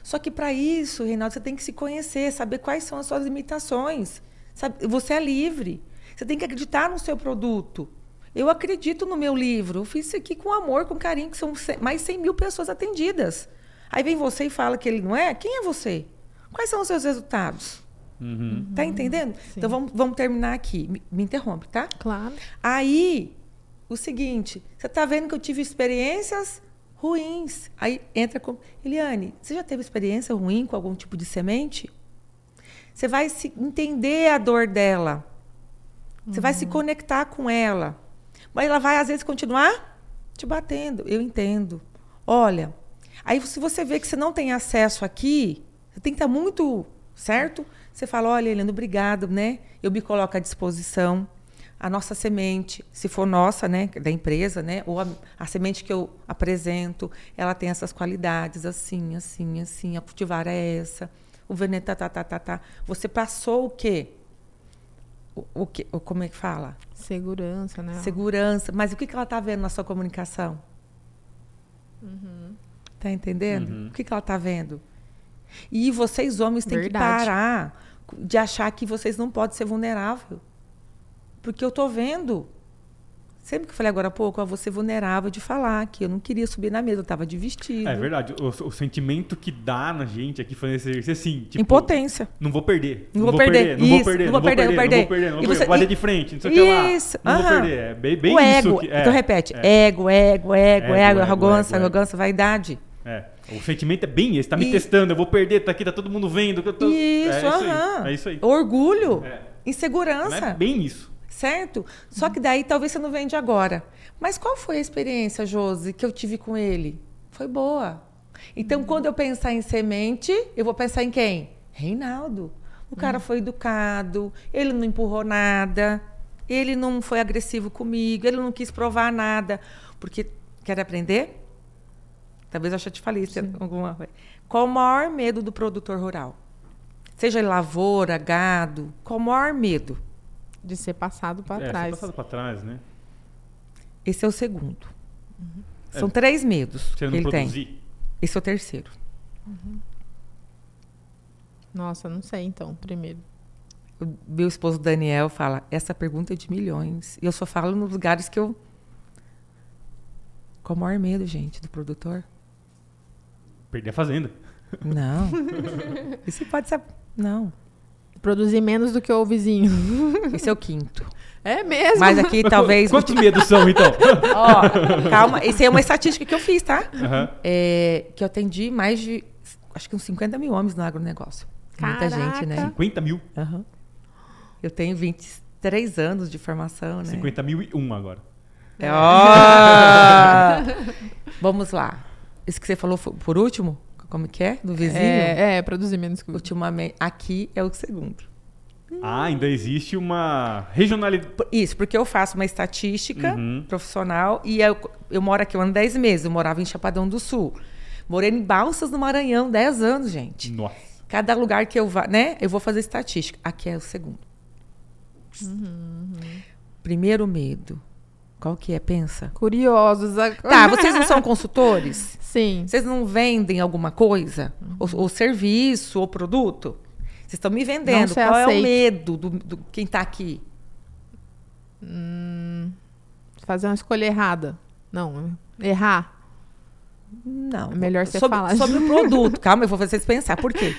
Só que para isso, Reinaldo, você tem que se conhecer, saber quais são as suas limitações. Sabe? Você é livre. Você tem que acreditar no seu produto. Eu acredito no meu livro. Eu fiz isso aqui com amor, com carinho, que são mais 100 mil pessoas atendidas. Aí vem você e fala que ele não é? Quem é você? Quais são os seus resultados? Uhum. Tá entendendo? Então vamos, vamos terminar aqui. Me, me interrompe, tá? Claro. Aí, o seguinte, você tá vendo que eu tive experiências ruins. Aí entra com. Eliane, você já teve experiência ruim com algum tipo de semente? Você vai se entender a dor dela. Você uhum. vai se conectar com ela. Mas ela vai, às vezes, continuar te batendo. Eu entendo. Olha, aí se você vê que você não tem acesso aqui, você tem que estar muito certo. Você fala, olha, Helena, obrigado, né? Eu me coloco à disposição. A nossa semente, se for nossa, né, da empresa, né, ou a, a semente que eu apresento, ela tem essas qualidades, assim, assim, assim. A cultivar é essa. O veneno, tá, tá, tá, tá, tá. Você passou o quê? O, o que, o, como é que fala? Segurança, né? Segurança. Mas o que, que ela está vendo na sua comunicação? Uhum. Tá entendendo? Uhum. O que, que ela está vendo? E vocês, homens, têm Verdade. que parar de achar que vocês não podem ser vulnerável. Porque eu tô vendo. Sempre que eu falei agora há pouco, eu vou ser vulnerável de falar que eu não queria subir na mesa, eu tava de vestido. É verdade. O, o sentimento que dá na gente aqui fazendo esse exercício, assim, tipo, Impotência. Não vou perder. Não, não vou, perder. Não vou perder. Não vou perder. Não vou perder. Não vou perder. Não vou perder. Vou de frente. Não sei o que lá. Isso. Não vou perder. É bem, bem o ego. isso. Que, é, então repete. É. Ego, ego, ego, ego, ego, arrogância, arrogância, vaidade. É. O sentimento é bem esse, tá me e... testando, eu vou perder, tá aqui, tá todo mundo vendo. Que eu tô... Isso, é, isso aí, é isso aí. Orgulho, é. insegurança. Não é bem isso. Certo? Só que daí talvez você não vende agora. Mas qual foi a experiência, Josi, que eu tive com ele? Foi boa. Então, uhum. quando eu pensar em semente, eu vou pensar em quem? Reinaldo. O cara uhum. foi educado, ele não empurrou nada, ele não foi agressivo comigo, ele não quis provar nada. Porque quer aprender? Talvez eu já te falei isso alguma vez. Qual o maior medo do produtor rural? Seja lavoura, gado, qual o maior medo? De ser passado para é, trás. Ser passado para trás, né? Esse é o segundo. Uhum. São é, três medos que ele produzir. tem. Esse é o terceiro. Uhum. Nossa, não sei então, primeiro. O meu esposo Daniel fala: essa pergunta é de milhões. E eu só falo nos lugares que eu. Qual o maior medo, gente, do produtor? Perder a fazenda. Não. [LAUGHS] Isso pode ser. Não. Produzir menos do que o vizinho. Esse é o quinto. É mesmo? Mas aqui talvez. Quantos medos são, então? [LAUGHS] Ó, calma. Isso é uma estatística que eu fiz, tá? Uhum. É, que eu atendi mais de. Acho que uns 50 mil homens no agronegócio. Caraca. Muita gente, né? 50 mil? Uhum. Eu tenho 23 anos de formação, né? 50 mil e um agora. É, ó! [LAUGHS] Vamos lá. Isso que você falou por último? Como que é? Do vizinho? É, é produzir menos que Ultimamente. Aqui é o segundo. Ah, ainda existe uma regionalidade. Isso, porque eu faço uma estatística uhum. profissional e eu, eu moro aqui há um 10 meses. Eu morava em Chapadão do Sul. Morei em Balsas, no Maranhão, 10 anos, gente. Nossa. Cada lugar que eu vá, né? Eu vou fazer estatística. Aqui é o segundo. Uhum. Primeiro medo. Qual que é? Pensa. Curiosos. Tá, vocês não são consultores? [LAUGHS] Sim. Vocês não vendem alguma coisa? Uhum. Ou, ou, serviço, ou produto? Vocês estão me vendendo. Qual aceito. é o medo do, do quem está aqui? Hum, fazer uma escolha errada. Não, errar. Não. É melhor você sobre, falar. Sobre o [LAUGHS] produto. Calma, eu vou fazer vocês pensar. Por quê?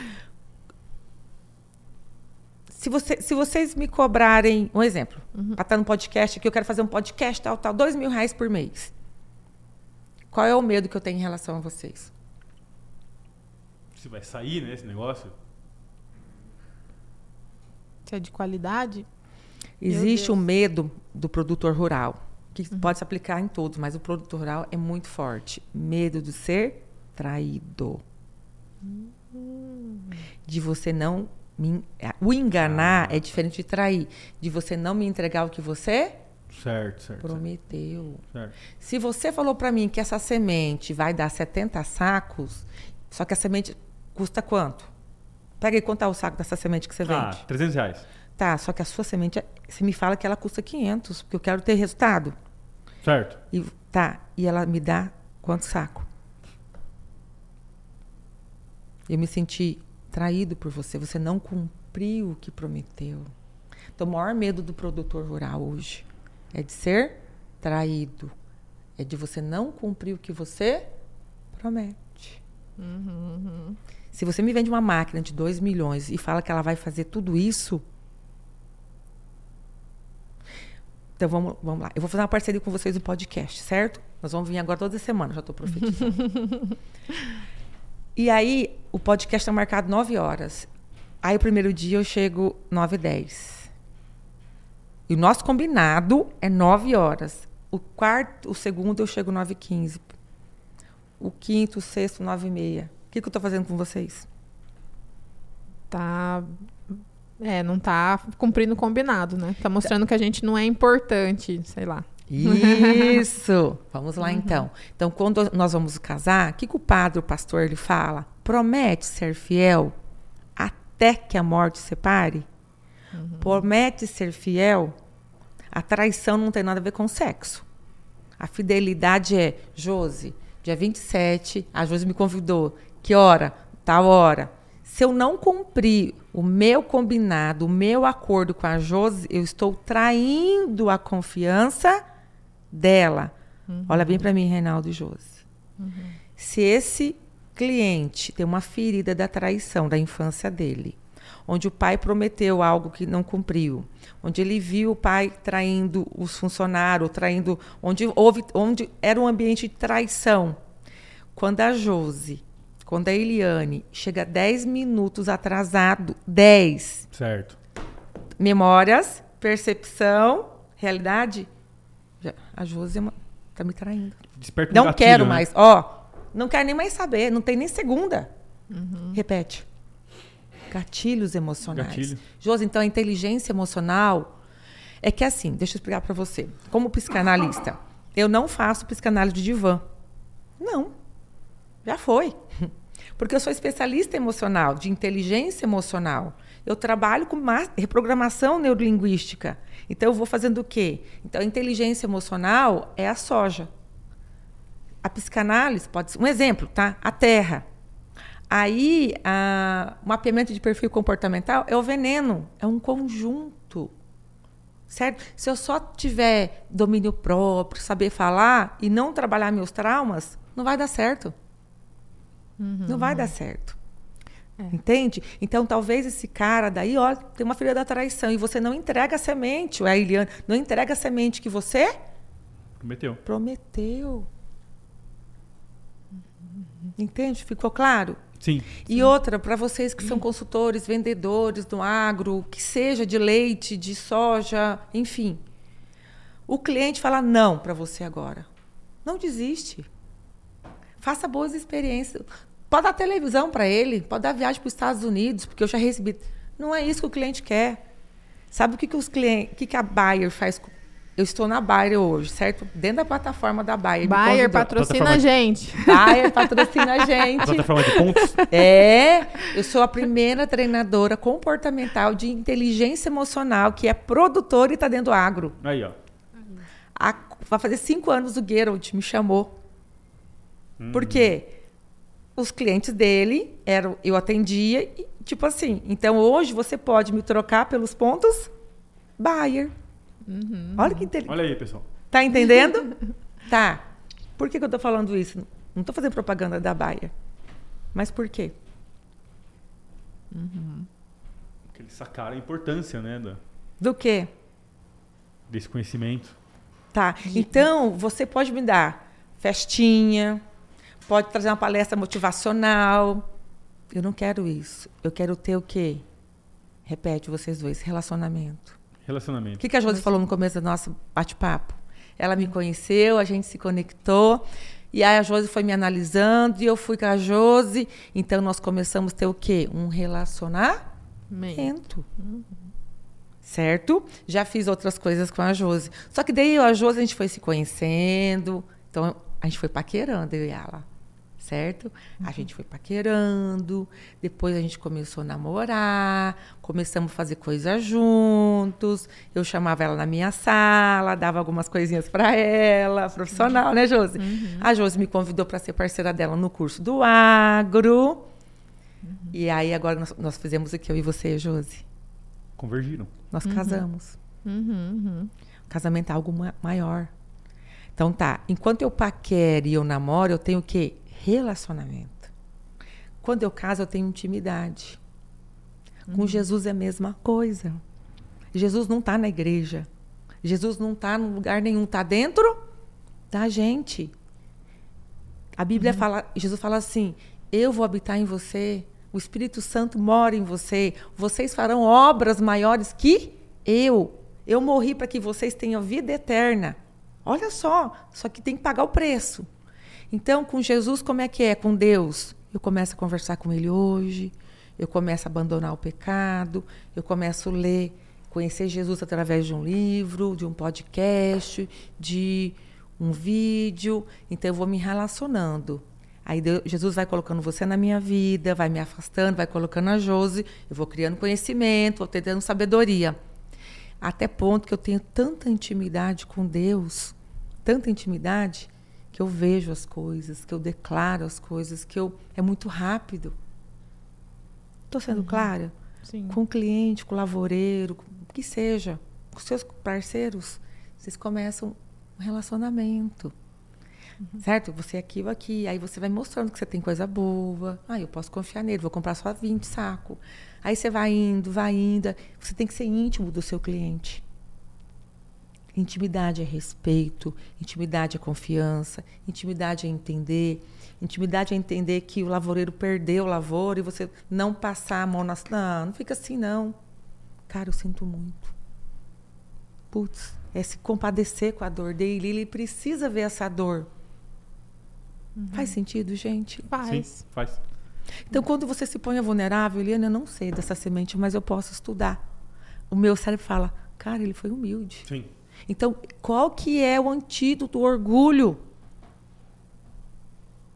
Se, você, se vocês me cobrarem, um exemplo, uhum. para estar no podcast aqui, eu quero fazer um podcast, tal, tal, dois mil reais por mês. Qual é o medo que eu tenho em relação a vocês? Se vai sair, né, esse negócio? Se é de qualidade? Existe o um medo do produtor rural, que uhum. pode se aplicar em todos, mas o produtor rural é muito forte. Medo de ser traído. Uhum. De você não me, o enganar ah. é diferente de trair, de você não me entregar o que você certo, certo, prometeu. Certo. Se você falou para mim que essa semente vai dar 70 sacos, só que a semente custa quanto? Pega quanto é o saco dessa semente que você vende. Ah, 300 reais. Tá, só que a sua semente, você me fala que ela custa 500, porque eu quero ter resultado. Certo. E, tá, e ela me dá quanto saco? Eu me senti traído por você, você não cumpriu o que prometeu. Então, o maior medo do produtor rural hoje é de ser traído, é de você não cumprir o que você promete. Uhum, uhum. Se você me vende uma máquina de 2 milhões e fala que ela vai fazer tudo isso, Então vamos, vamos lá. Eu vou fazer uma parceria com vocês no podcast, certo? Nós vamos vir agora toda semana, já estou profetizando. [LAUGHS] e aí, o podcast está marcado 9 horas. Aí, o primeiro dia eu chego 9 e 10. E o nosso combinado é 9 horas. O quarto, o segundo eu chego 9 e 15. O quinto, o sexto, 9 e meia. O que, que eu estou fazendo com vocês? Tá. É, não tá cumprindo o combinado, né? Tá mostrando que a gente não é importante, sei lá. Isso! [LAUGHS] Vamos lá, então. Então, quando nós vamos casar, o que, que o padre, o pastor, ele fala? Promete ser fiel até que a morte separe? Promete ser fiel? A traição não tem nada a ver com sexo. A fidelidade é, Josi, dia 27, a Josi me convidou. Que hora? Tal hora. Se eu não cumprir o meu combinado, o meu acordo com a Josi, eu estou traindo a confiança dela. Olha bem para mim, Reinaldo e Josi. Se esse cliente tem uma ferida da traição da infância dele, onde o pai prometeu algo que não cumpriu, onde ele viu o pai traindo os funcionários, traindo, onde houve, onde era um ambiente de traição. Quando a Josi, quando a Eliane chega 10 minutos atrasado, 10, Certo. memórias, percepção, realidade, já- a Josi é uma- tá me traindo. Desperta um Não gatilho, quero né? mais. Ó, não quero nem mais saber. Não tem nem segunda. Repete. Gatilhos emocionais. Gatilho. Josi, então a inteligência emocional é que assim, deixa eu explicar para você. Como psicanalista, eu não faço psicanálise de divã. Não. Já foi. [LAUGHS] Porque eu sou especialista emocional, de inteligência emocional. Eu trabalho com ma- reprogramação neurolinguística. Então eu vou fazendo o quê? Então a inteligência emocional é a soja. A psicanálise pode ser um exemplo, tá? A terra. Aí, a- o mapeamento de perfil comportamental é o veneno, é um conjunto. Certo? Se eu só tiver domínio próprio, saber falar e não trabalhar meus traumas, não vai dar certo. Não vai dar certo. Entende? Então, talvez esse cara daí, ó, tem uma filha da traição e você não entrega a semente, a Eliane, não entrega a semente que você Prometeu. prometeu. Entende? Ficou claro? Sim. E outra, para vocês que são consultores, vendedores do agro, que seja de leite, de soja, enfim. O cliente fala não para você agora. Não desiste. Faça boas experiências. Pode dar televisão para ele, pode dar viagem para os Estados Unidos, porque eu já recebi. Não é isso que o cliente quer. Sabe o que, que os clientes, o que, que a Bayer faz? com- Eu estou na Bayer hoje, certo? Dentro da plataforma da Bayer. Bayer patrocina Plataforma a gente. Bayer patrocina a gente. Plataforma de pontos? É, eu sou a primeira treinadora comportamental de inteligência emocional que é produtora e está dentro do agro. Aí, ó. Vai fazer cinco anos o Geralt me chamou. Por quê? Os clientes dele eram, eu atendia e tipo assim. Então hoje você pode me trocar pelos pontos Bayer. Olha que inteligente. Olha aí, pessoal. Tá entendendo? [LAUGHS] tá. Por que, que eu tô falando isso? Não tô fazendo propaganda da Bayer. Mas por quê? Porque eles sacaram a importância, né, da- Do quê? desse conhecimento. Tá. Então, você pode me dar festinha, pode trazer uma palestra motivacional. Eu não quero isso. Eu quero ter o quê? Repete vocês dois, relacionamento. O Relacionamento. que, que a Josi falou no começo do nosso bate-papo? Ela me conheceu, a gente se conectou, e aí a Josi foi me analisando, e eu fui com a Josi. Então, nós começamos a ter o quê? Um relacionamento. Relacionamento. Certo? Já fiz outras coisas com a Josi. Só que daí eu a Josi a gente foi se conhecendo. Então a gente foi paquerando, eu e ela. Certo? A gente foi paquerando. Depois a gente começou a namorar. Começamos a fazer coisas juntos. Eu chamava ela na minha sala, dava algumas coisinhas para ela. Profissional, né, Josi? A Josi me convidou para ser parceira dela no curso do agro. E aí agora nós, nós fizemos o que eu e você, Josi? Convergiram. Nós casamos. Uhum, O casamento é algo ma- maior. Então tá, enquanto eu paquero e eu namoro, eu tenho o quê? Relacionamento. Quando eu caso, eu tenho intimidade. Com Jesus é a mesma coisa. Jesus não está na igreja. Jesus não está em lugar nenhum, está dentro da gente. A Bíblia uhum. fala, Jesus fala assim: Eu vou habitar em você, o Espírito Santo mora em você, vocês farão obras maiores que eu. Eu morri para que vocês tenham vida eterna. Olha só, só que tem que pagar o preço. Então, com Jesus, como é que é? Com Deus, eu começo a conversar com Ele hoje, eu começo a abandonar o pecado, eu começo a ler, conhecer Jesus através de um livro, de um podcast, de um vídeo. Então, eu vou me relacionando. Aí Deus, Jesus vai colocando você na minha vida, vai me afastando, vai colocando a Josi, eu vou criando conhecimento, vou tendo sabedoria. Até ponto que eu tenho tanta intimidade com Deus, tanta intimidade, que eu vejo as coisas, que eu declaro as coisas, que eu é muito rápido. Estou sendo uhum. clara? Sim. Com o cliente, com o lavoureiro, com o que seja, com seus parceiros, vocês começam um relacionamento. Uhum. Certo? Você é aqui, eu aqui. Aí você vai mostrando que você tem coisa boa. Ah, eu posso confiar nele, vou comprar só 20 saco. Aí você vai indo, vai indo. Você tem que ser íntimo do seu cliente. Intimidade é respeito, intimidade é confiança, intimidade é entender, intimidade é entender que o lavoureiro perdeu o lavoura e você não passar a mão nas. Não, não fica assim, não. Cara, eu sinto muito. Putz, é se compadecer com a dor dele. Ele precisa ver essa dor. Uhum. Faz sentido, gente? Faz. Sim, faz. Então, quando você se põe vulnerável, Eliana, eu não sei dessa semente, mas eu posso estudar. O meu cérebro fala, cara, ele foi humilde. Sim. Então, qual que é o antídoto do orgulho?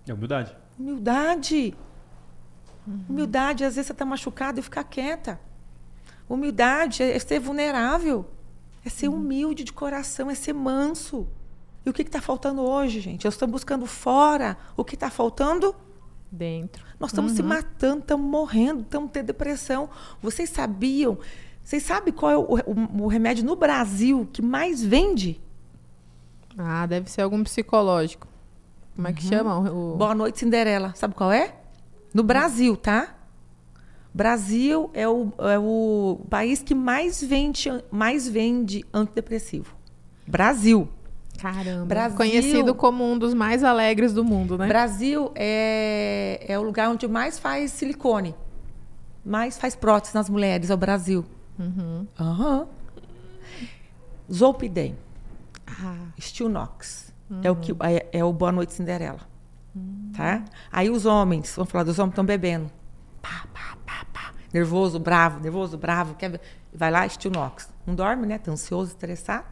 É humildade. Humildade. Uhum. Humildade, às vezes você está machucado e ficar quieta. Humildade é ser vulnerável. É ser uhum. humilde de coração, é ser manso. E o que está faltando hoje, gente? Eu estou buscando fora. O que está faltando? Dentro. Nós estamos uhum. se matando, estamos morrendo, estamos tendo depressão. Vocês sabiam vocês sabem qual é o, o, o, remédio no Brasil que mais vende? Ah, deve ser algum psicológico. Como é que uhum. chama? O... Boa noite, Cinderela. Sabe qual é? No Brasil, tá? Brasil é o, é o país que mais vende, mais vende antidepressivo. Brasil. Caramba. Brasil, Conhecido como um dos mais alegres do mundo, né? Brasil é, é o lugar onde mais faz silicone. Mais faz prótese nas mulheres, é o Brasil. Uhum. Uhum. Zolpidem. Ah. Stilnox. Uhum. É, o que, é, é, o Boa Noite Cinderela. Uhum. Tá? Aí os homens, vamos falar dos homens estão bebendo. Pá, pá, pá, pá. Nervoso, bravo, nervoso, bravo. Quer... Vai lá, Stilnox. Não dorme, né? Tá ansioso, estressado.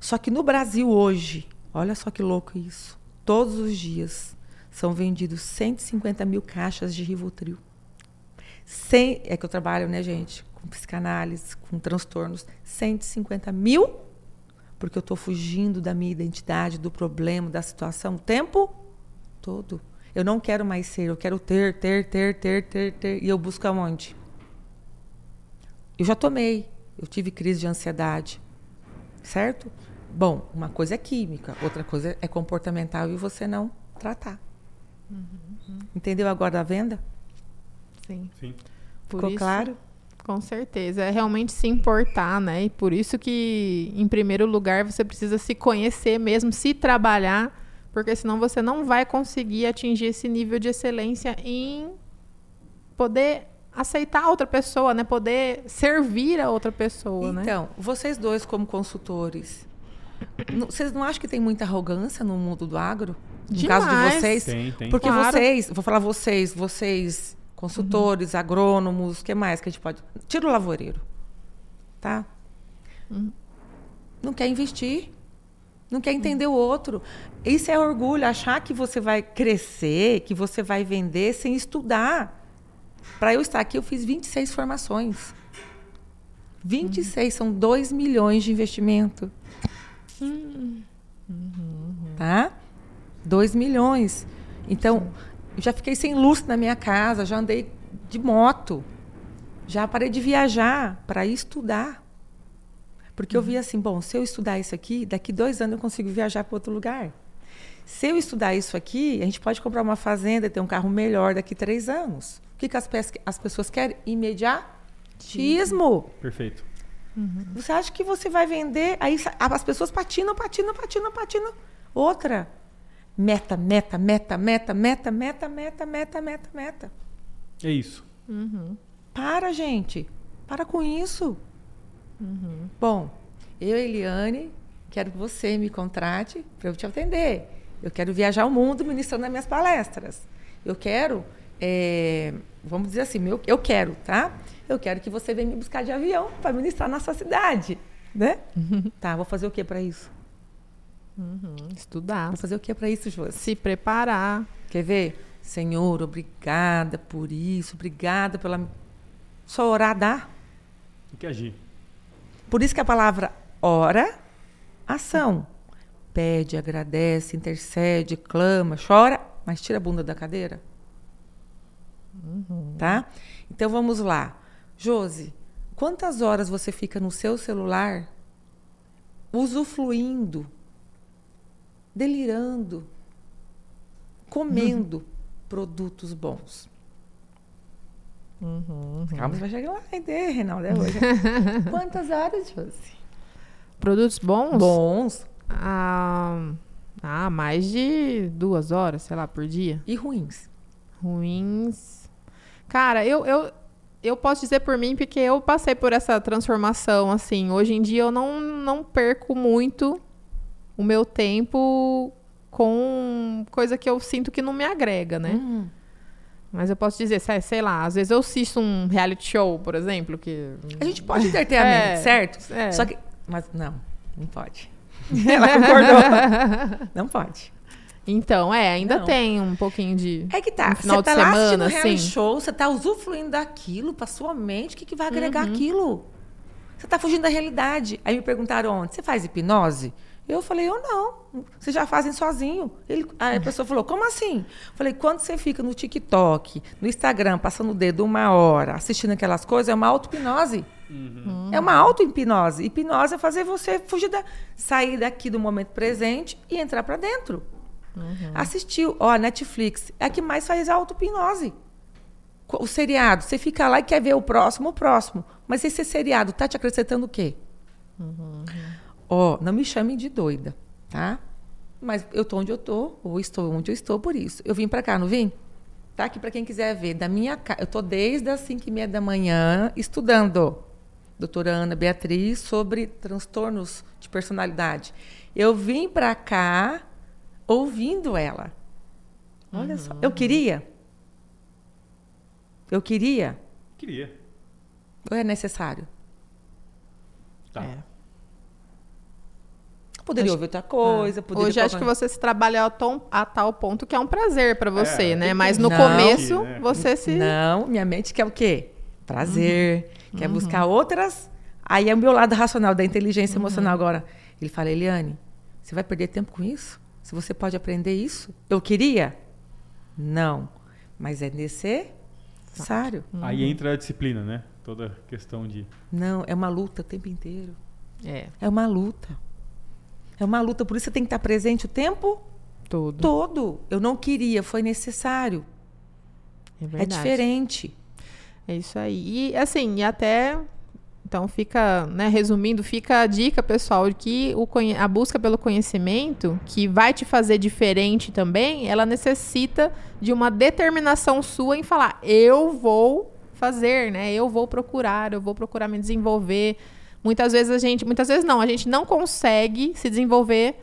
Só que no Brasil hoje, olha só que louco isso. Todos os dias são vendidos 150 mil caixas de Rivotril. Sem, é que eu trabalho, né, gente? Com psicanálise, com transtornos, 150 mil, porque eu estou fugindo da minha identidade, do problema, da situação o tempo todo. Eu não quero mais ser, eu quero ter, ter, ter, ter, ter, ter. E eu busco aonde? Eu já tomei, eu tive crise de ansiedade, certo? Bom, uma coisa é química, outra coisa é comportamental e você não tratar. Uhum, uhum. Entendeu agora a venda? Sim. Sim. Ficou isso, claro? Com certeza, é realmente se importar, né? E por isso que, em primeiro lugar, você precisa se conhecer mesmo, se trabalhar, porque senão você não vai conseguir atingir esse nível de excelência em poder aceitar outra pessoa, né? Poder servir a outra pessoa, então, né? Então, vocês dois como consultores, vocês não acham que tem muita arrogância no mundo do agro? No Demais. caso de vocês? Tem, tem. Porque claro. vocês, vou falar vocês, vocês consultores, uhum. agrônomos, o que mais que a gente pode. Tira o lavoureiro. Tá? Uhum. Não quer investir. Não quer entender uhum. o outro. Isso é orgulho, achar que você vai crescer, que você vai vender sem estudar. Para eu estar aqui, eu fiz 26 formações. 26 são 2 milhões de investimento. Uhum. Tá? 2 milhões. Então, Sim já fiquei sem luz na minha casa, já andei de moto. Já parei de viajar para estudar. Porque uhum. eu vi assim, bom, se eu estudar isso aqui, daqui dois anos eu consigo viajar para outro lugar. Se eu estudar isso aqui, a gente pode comprar uma fazenda e ter um carro melhor daqui três anos. O que, que as, as pessoas querem? Imediatismo. Perfeito. Você acha que você vai vender? Aí as pessoas patinam, patinam, patinam, patinam. Outra. Meta, meta, meta, meta, meta, meta, meta, meta, meta, meta. É isso. Para, gente. Para com isso. Bom, eu, Eliane, quero que você me contrate para eu te atender. Eu quero viajar o mundo ministrando nas minhas palestras. Eu quero, é, vamos dizer assim, meu, eu quero, tá? Eu quero que você venha me buscar de avião para ministrar na sua cidade, né? [LAUGHS] Tá, vou fazer o que para isso? Estudar. Vou fazer o que para isso, Josi? Se preparar. Quer ver? Senhor, obrigada por isso, obrigada pela. Só orar dá. Tem que agir. Por isso que a palavra ora, ação. Pede, agradece, intercede, clama, chora, mas tira a bunda da cadeira. Tá? Então vamos lá. Josi, quantas horas você fica no seu celular usufruindo, delirando, comendo produtos bons? Calma, você vai chegar lá, entender, Reinaldo, é hoje. [LAUGHS] Quantas horas, Josi? Produtos bons? Bons Ah, ah, mais de duas horas, sei lá, por dia. e ruins. Ruins. Cara, eu, eu, eu posso dizer por mim, porque eu passei por essa transformação, assim. Hoje em dia eu não, não perco muito o meu tempo com coisa que eu sinto que não me agrega, né? Hum. Mas eu posso dizer, sei, lá, às vezes eu assisto um reality show, por exemplo, que... A gente pode ter a mente, É, certo? é. Só que. Mas não, não pode. [LAUGHS] Ela concordou. [LAUGHS] não pode. Então, é, ainda Não. tem um pouquinho de... É que tá. Você tá lá assistindo reality assim. show, você tá usufruindo daquilo pra sua mente. O que, que vai agregar Uhum. aquilo? Você tá fugindo da realidade. Aí me perguntaram onde? Você faz hipnose? Eu falei, eu não. Vocês já fazem sozinho. Ele, aí a pessoa falou, como assim? Eu falei, quando você fica no TikTok, no Instagram, passando o dedo uma hora, assistindo aquelas coisas, é uma auto-hipnose. É uma auto-hipnose. Hipnose é fazer você fugir da, sair daqui do momento presente e entrar para dentro. Assistiu, ó, Netflix é a que mais faz auto-hipnose. O seriado, você fica lá e quer ver o próximo, o próximo. Mas esse seriado tá te acrescentando o quê? Ó, não me chamem de doida, tá? Mas eu tô onde eu tô, ou estou onde eu estou por isso. Eu vim para cá, não vim? Tá aqui para quem quiser ver. Da minha. Eu tô desde as 5 e meia da manhã estudando. Doutora Ana Beatriz sobre transtornos de personalidade. Eu vim para cá ouvindo ela. Olha só. Eu queria? Eu queria? Queria. Ou é necessário? Tá. É. Poderia Acho- ouvir outra coisa. Poderia Hoje acho que você se trabalha a, tom- a tal ponto que é um prazer pra você, É, né? Mas que no Não. começo né? você se Não, minha mente quer o quê? Prazer, Uhum. quer buscar outras. Aí é o meu lado racional da inteligência Uhum. emocional agora. Ele fala, Eliane, você vai perder tempo com isso? Se você pode aprender isso? Eu queria? Não. Mas é necessário. Aí entra a disciplina, né? Toda questão de. Não, é uma luta o tempo inteiro. é É uma luta. É uma luta, por isso você tem que estar presente o tempo tudo. todo. Eu não queria, foi necessário. É, É verdade. diferente. É isso aí. E assim, e até então fica, né, resumindo, fica a dica, pessoal, de que o a busca pelo conhecimento, que vai te fazer diferente também, ela necessita de uma determinação sua em falar, eu vou fazer, né? Eu vou procurar, eu vou procurar me desenvolver. Muitas vezes a gente, muitas vezes não, a gente não consegue se desenvolver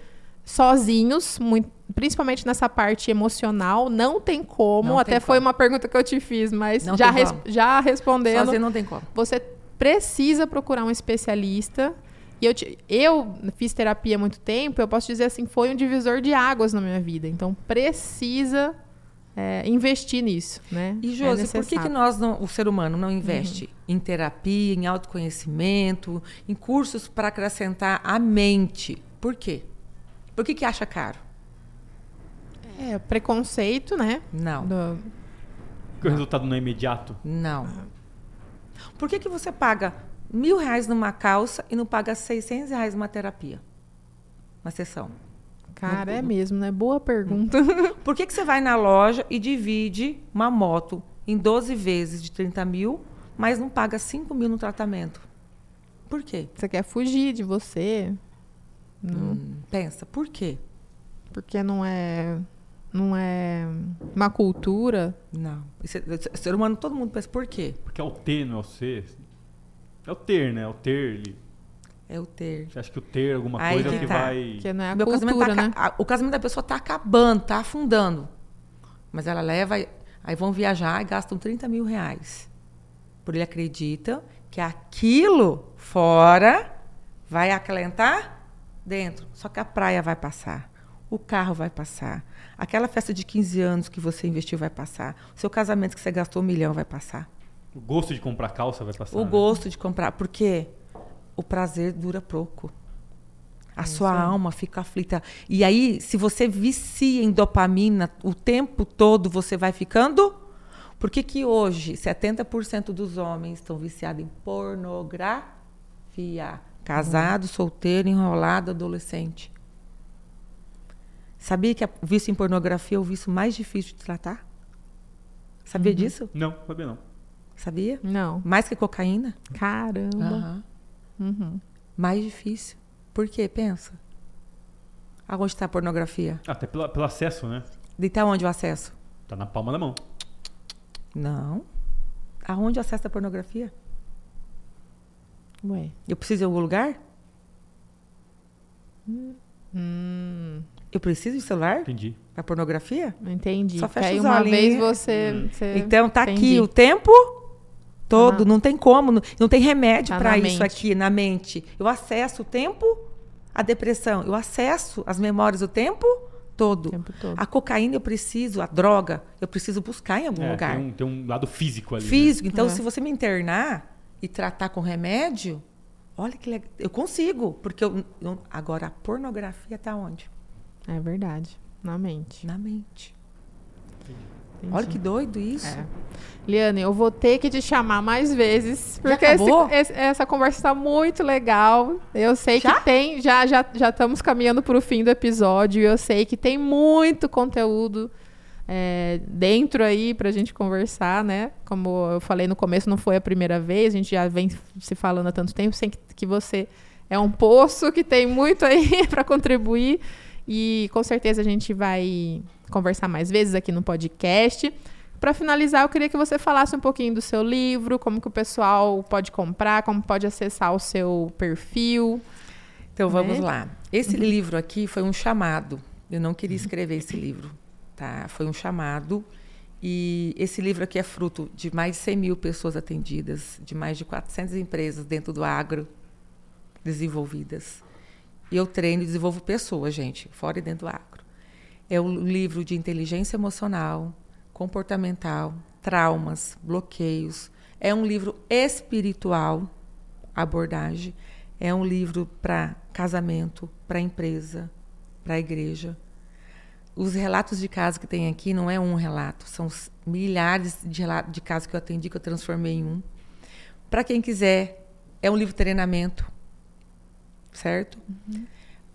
sozinhos, mui- principalmente nessa parte emocional, não tem como. Não Até tem foi como. uma pergunta que eu te fiz, mas Não já, res- já respondendo, Sozinho não tem como. você precisa procurar um especialista. E eu, te- eu fiz terapia há muito tempo, eu posso dizer assim, foi um divisor de águas na minha vida. Então, precisa é, investir nisso, né? E, É Josi, por que, que nós, não, o ser humano, não investe em terapia, em autoconhecimento, em cursos para acrescentar a mente? Por quê? Por que, que acha caro? É, preconceito, né? Não, Do- Porque o resultado não é imediato. não. Por que, que você paga mil reais numa calça e não paga 600 reais numa terapia? Uma sessão. Cara, é mesmo, né? Boa pergunta. [LAUGHS] Por que, que você vai na loja e divide uma moto em 12 vezes de 30 mil, mas não paga 5 mil no tratamento? Por quê? Você quer fugir de você. Não. Hum, pensa, por quê? Porque não é. Não é uma cultura. Não. Esse- esse- ser humano, todo mundo pensa, por quê? Porque é o ter, não é o ser. É o ter, né? É o ter. Ele, É o ter. você acha que o ter alguma Aí coisa é que que tá. vai. Que não é a Meu casamento cultura, tá né? a- o casamento da pessoa tá acabando, tá afundando. Mas ela leva, aí vão viajar e gastam 30 mil reais. Porque ele acredita que aquilo fora vai acalentar dentro. Só que a praia vai passar. O carro vai passar. Aquela festa de 15 anos que você investiu vai passar. O seu casamento que você gastou um milhão vai passar. O gosto de comprar calça vai passar. O né? gosto de comprar, porque o prazer dura pouco. A sua alma fica aflita. E aí, se você vicia em dopamina o tempo todo, você vai ficando. Por que, que hoje 70% dos homens estão viciados em pornografia? Casado, solteiro, enrolado, adolescente. Sabia que o vício em pornografia é o vício mais difícil de tratar? Sabia disso? Não, sabia não. Sabia? Não. Mais que cocaína? Caramba. Aham. Uhum. Mais difícil. Por quê? Pensa. Aonde está a pornografia? Até pela- pelo acesso, né? Deitar onde o acesso? Tá na palma da mão. Não. Aonde o acesso da pornografia? Ué. Eu preciso ir em algum lugar? Hum, Eu preciso de celular Entendi. para pornografia? entendi. Só fecha os uma olhinhos. vez você. Hum. você- Então tá entendi. aqui o tempo todo, na- não tem como, não, não tem remédio Tá para isso mente. aqui na mente. Eu acesso o tempo, a depressão, eu acesso as memórias o tempo todo. O tempo todo. A cocaína eu preciso, a droga, eu preciso buscar em algum É, lugar. tem, um, tem um lado físico ali. né? Físico. Então, É. se você me internar e tratar com remédio, olha que legal. Eu consigo, porque eu, eu- agora a pornografia está onde? É verdade. Na mente. Na mente. Entendi. Olha que doido isso. É. Liane, eu vou ter que te chamar mais vezes, porque esse- esse- essa conversa está muito legal. Eu sei Já? que tem, já, já, já estamos caminhando para o fim do episódio, eu sei que tem muito conteúdo é, dentro aí para a gente conversar, né? Como eu falei no começo, não foi a primeira vez, a gente já vem se falando há tanto tempo, sei que, que você é um poço que tem muito aí [LAUGHS] para contribuir. E com certeza a gente vai conversar mais vezes aqui no podcast. Para finalizar, eu queria que você falasse um pouquinho do seu livro, como que o pessoal pode comprar, como pode acessar o seu perfil. Então vamos Né? lá. Esse livro aqui foi um chamado. Eu não queria escrever esse livro, tá? Foi um chamado. E esse livro aqui é fruto de mais de 100 mil pessoas atendidas, de mais de 400 empresas dentro do agro desenvolvidas. E eu treino e desenvolvo pessoas, gente, fora e dentro do agro. É um livro de inteligência emocional, comportamental, traumas, bloqueios. É um livro espiritual, abordagem. É um livro para casamento, para empresa, para igreja. Os relatos de casos que tem aqui não é um relato, são milhares de, relatos de casos que eu atendi, que eu transformei em um. Para quem quiser, é um livro de treinamento, certo?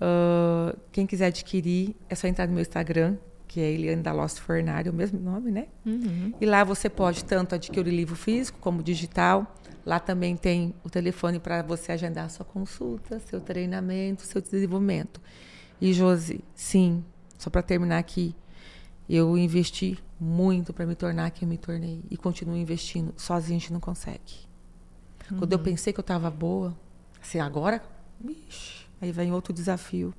Ah, quem quiser adquirir, é só entrar no meu Instagram, que é Eliane da Lost Fornário, o mesmo nome, né? E lá você pode tanto adquirir livro físico como digital. Lá também tem o telefone para você agendar sua consulta, seu treinamento, seu desenvolvimento. E Josi, sim, só para terminar aqui, eu investi muito para me tornar quem eu me tornei e continuo investindo. Sozinho a gente não consegue. Quando eu pensei que eu estava boa, assim, agora, bicho, aí vem outro desafio.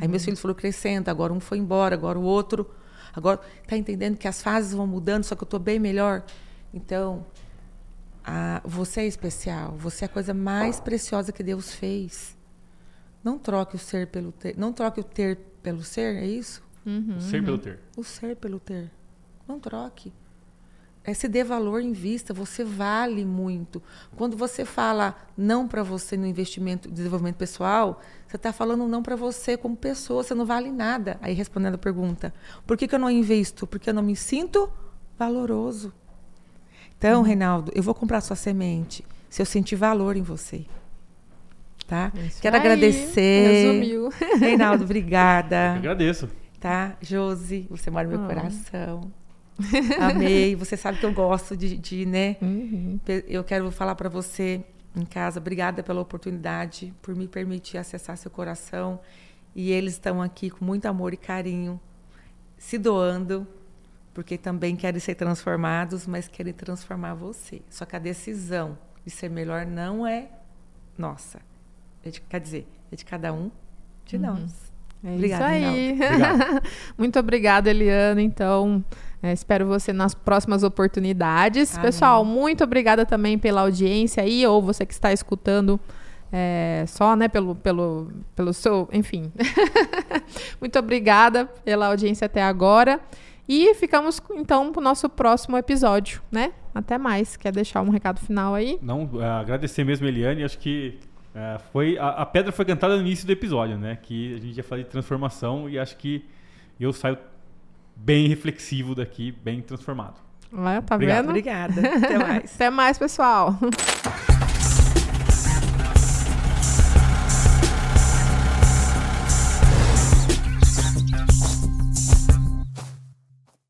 Aí meus filhos foram crescendo, agora um foi embora, agora o outro. Agora, tá entendendo que as fases vão mudando, só que eu estou bem melhor. Então, a- você é especial, você é a coisa mais preciosa que Deus fez. Não troque o ser pelo ter, não troque o ter pelo ser, é isso? O ser pelo ter. O ser pelo ter. Não troque. É, se dê valor em vista, você vale muito. Quando você fala não para você no investimento, desenvolvimento pessoal, você está falando não para você como pessoa, você não vale nada. Aí respondendo a pergunta, por que, que eu não invisto? Porque eu não me sinto valoroso. Então, Reinaldo, eu vou comprar sua semente se eu sentir valor em você. Tá? Isso Quero aí, agradecer. Resumiu. Reinaldo, Eu obrigada. agradeço. Tá? Josi, você mora no meu Ah. coração. [LAUGHS] Amei. Você sabe que eu gosto de, de, né? Uhum. Eu quero falar para você em casa. Obrigada pela oportunidade, por me permitir acessar seu coração. E eles estão aqui com muito amor e carinho, se doando, porque também querem ser transformados, mas querem transformar você. Só que a decisão de ser melhor não é nossa. É de, quer dizer, é de cada um de uhum. nós. É Obrigada, isso aí. [LAUGHS] Muito obrigada, Eliana. Então, é, espero você nas próximas oportunidades. Amém. Pessoal, muito obrigada também pela audiência aí, ou você que está escutando é, só, né, pelo, pelo, pelo seu. Enfim. [LAUGHS] muito obrigada pela audiência até agora. E ficamos, então, para o nosso próximo episódio, né? Até mais. Quer deixar um recado final aí? Não, é, agradecer mesmo, Eliane. Acho que é, foi a, a, pedra foi cantada no início do episódio, né? Que a gente ia falar de transformação e acho que eu saio bem reflexivo daqui, bem transformado. Ah, tá Obrigado. vendo? Obrigada. Até mais. [LAUGHS] Até mais, pessoal. [LAUGHS]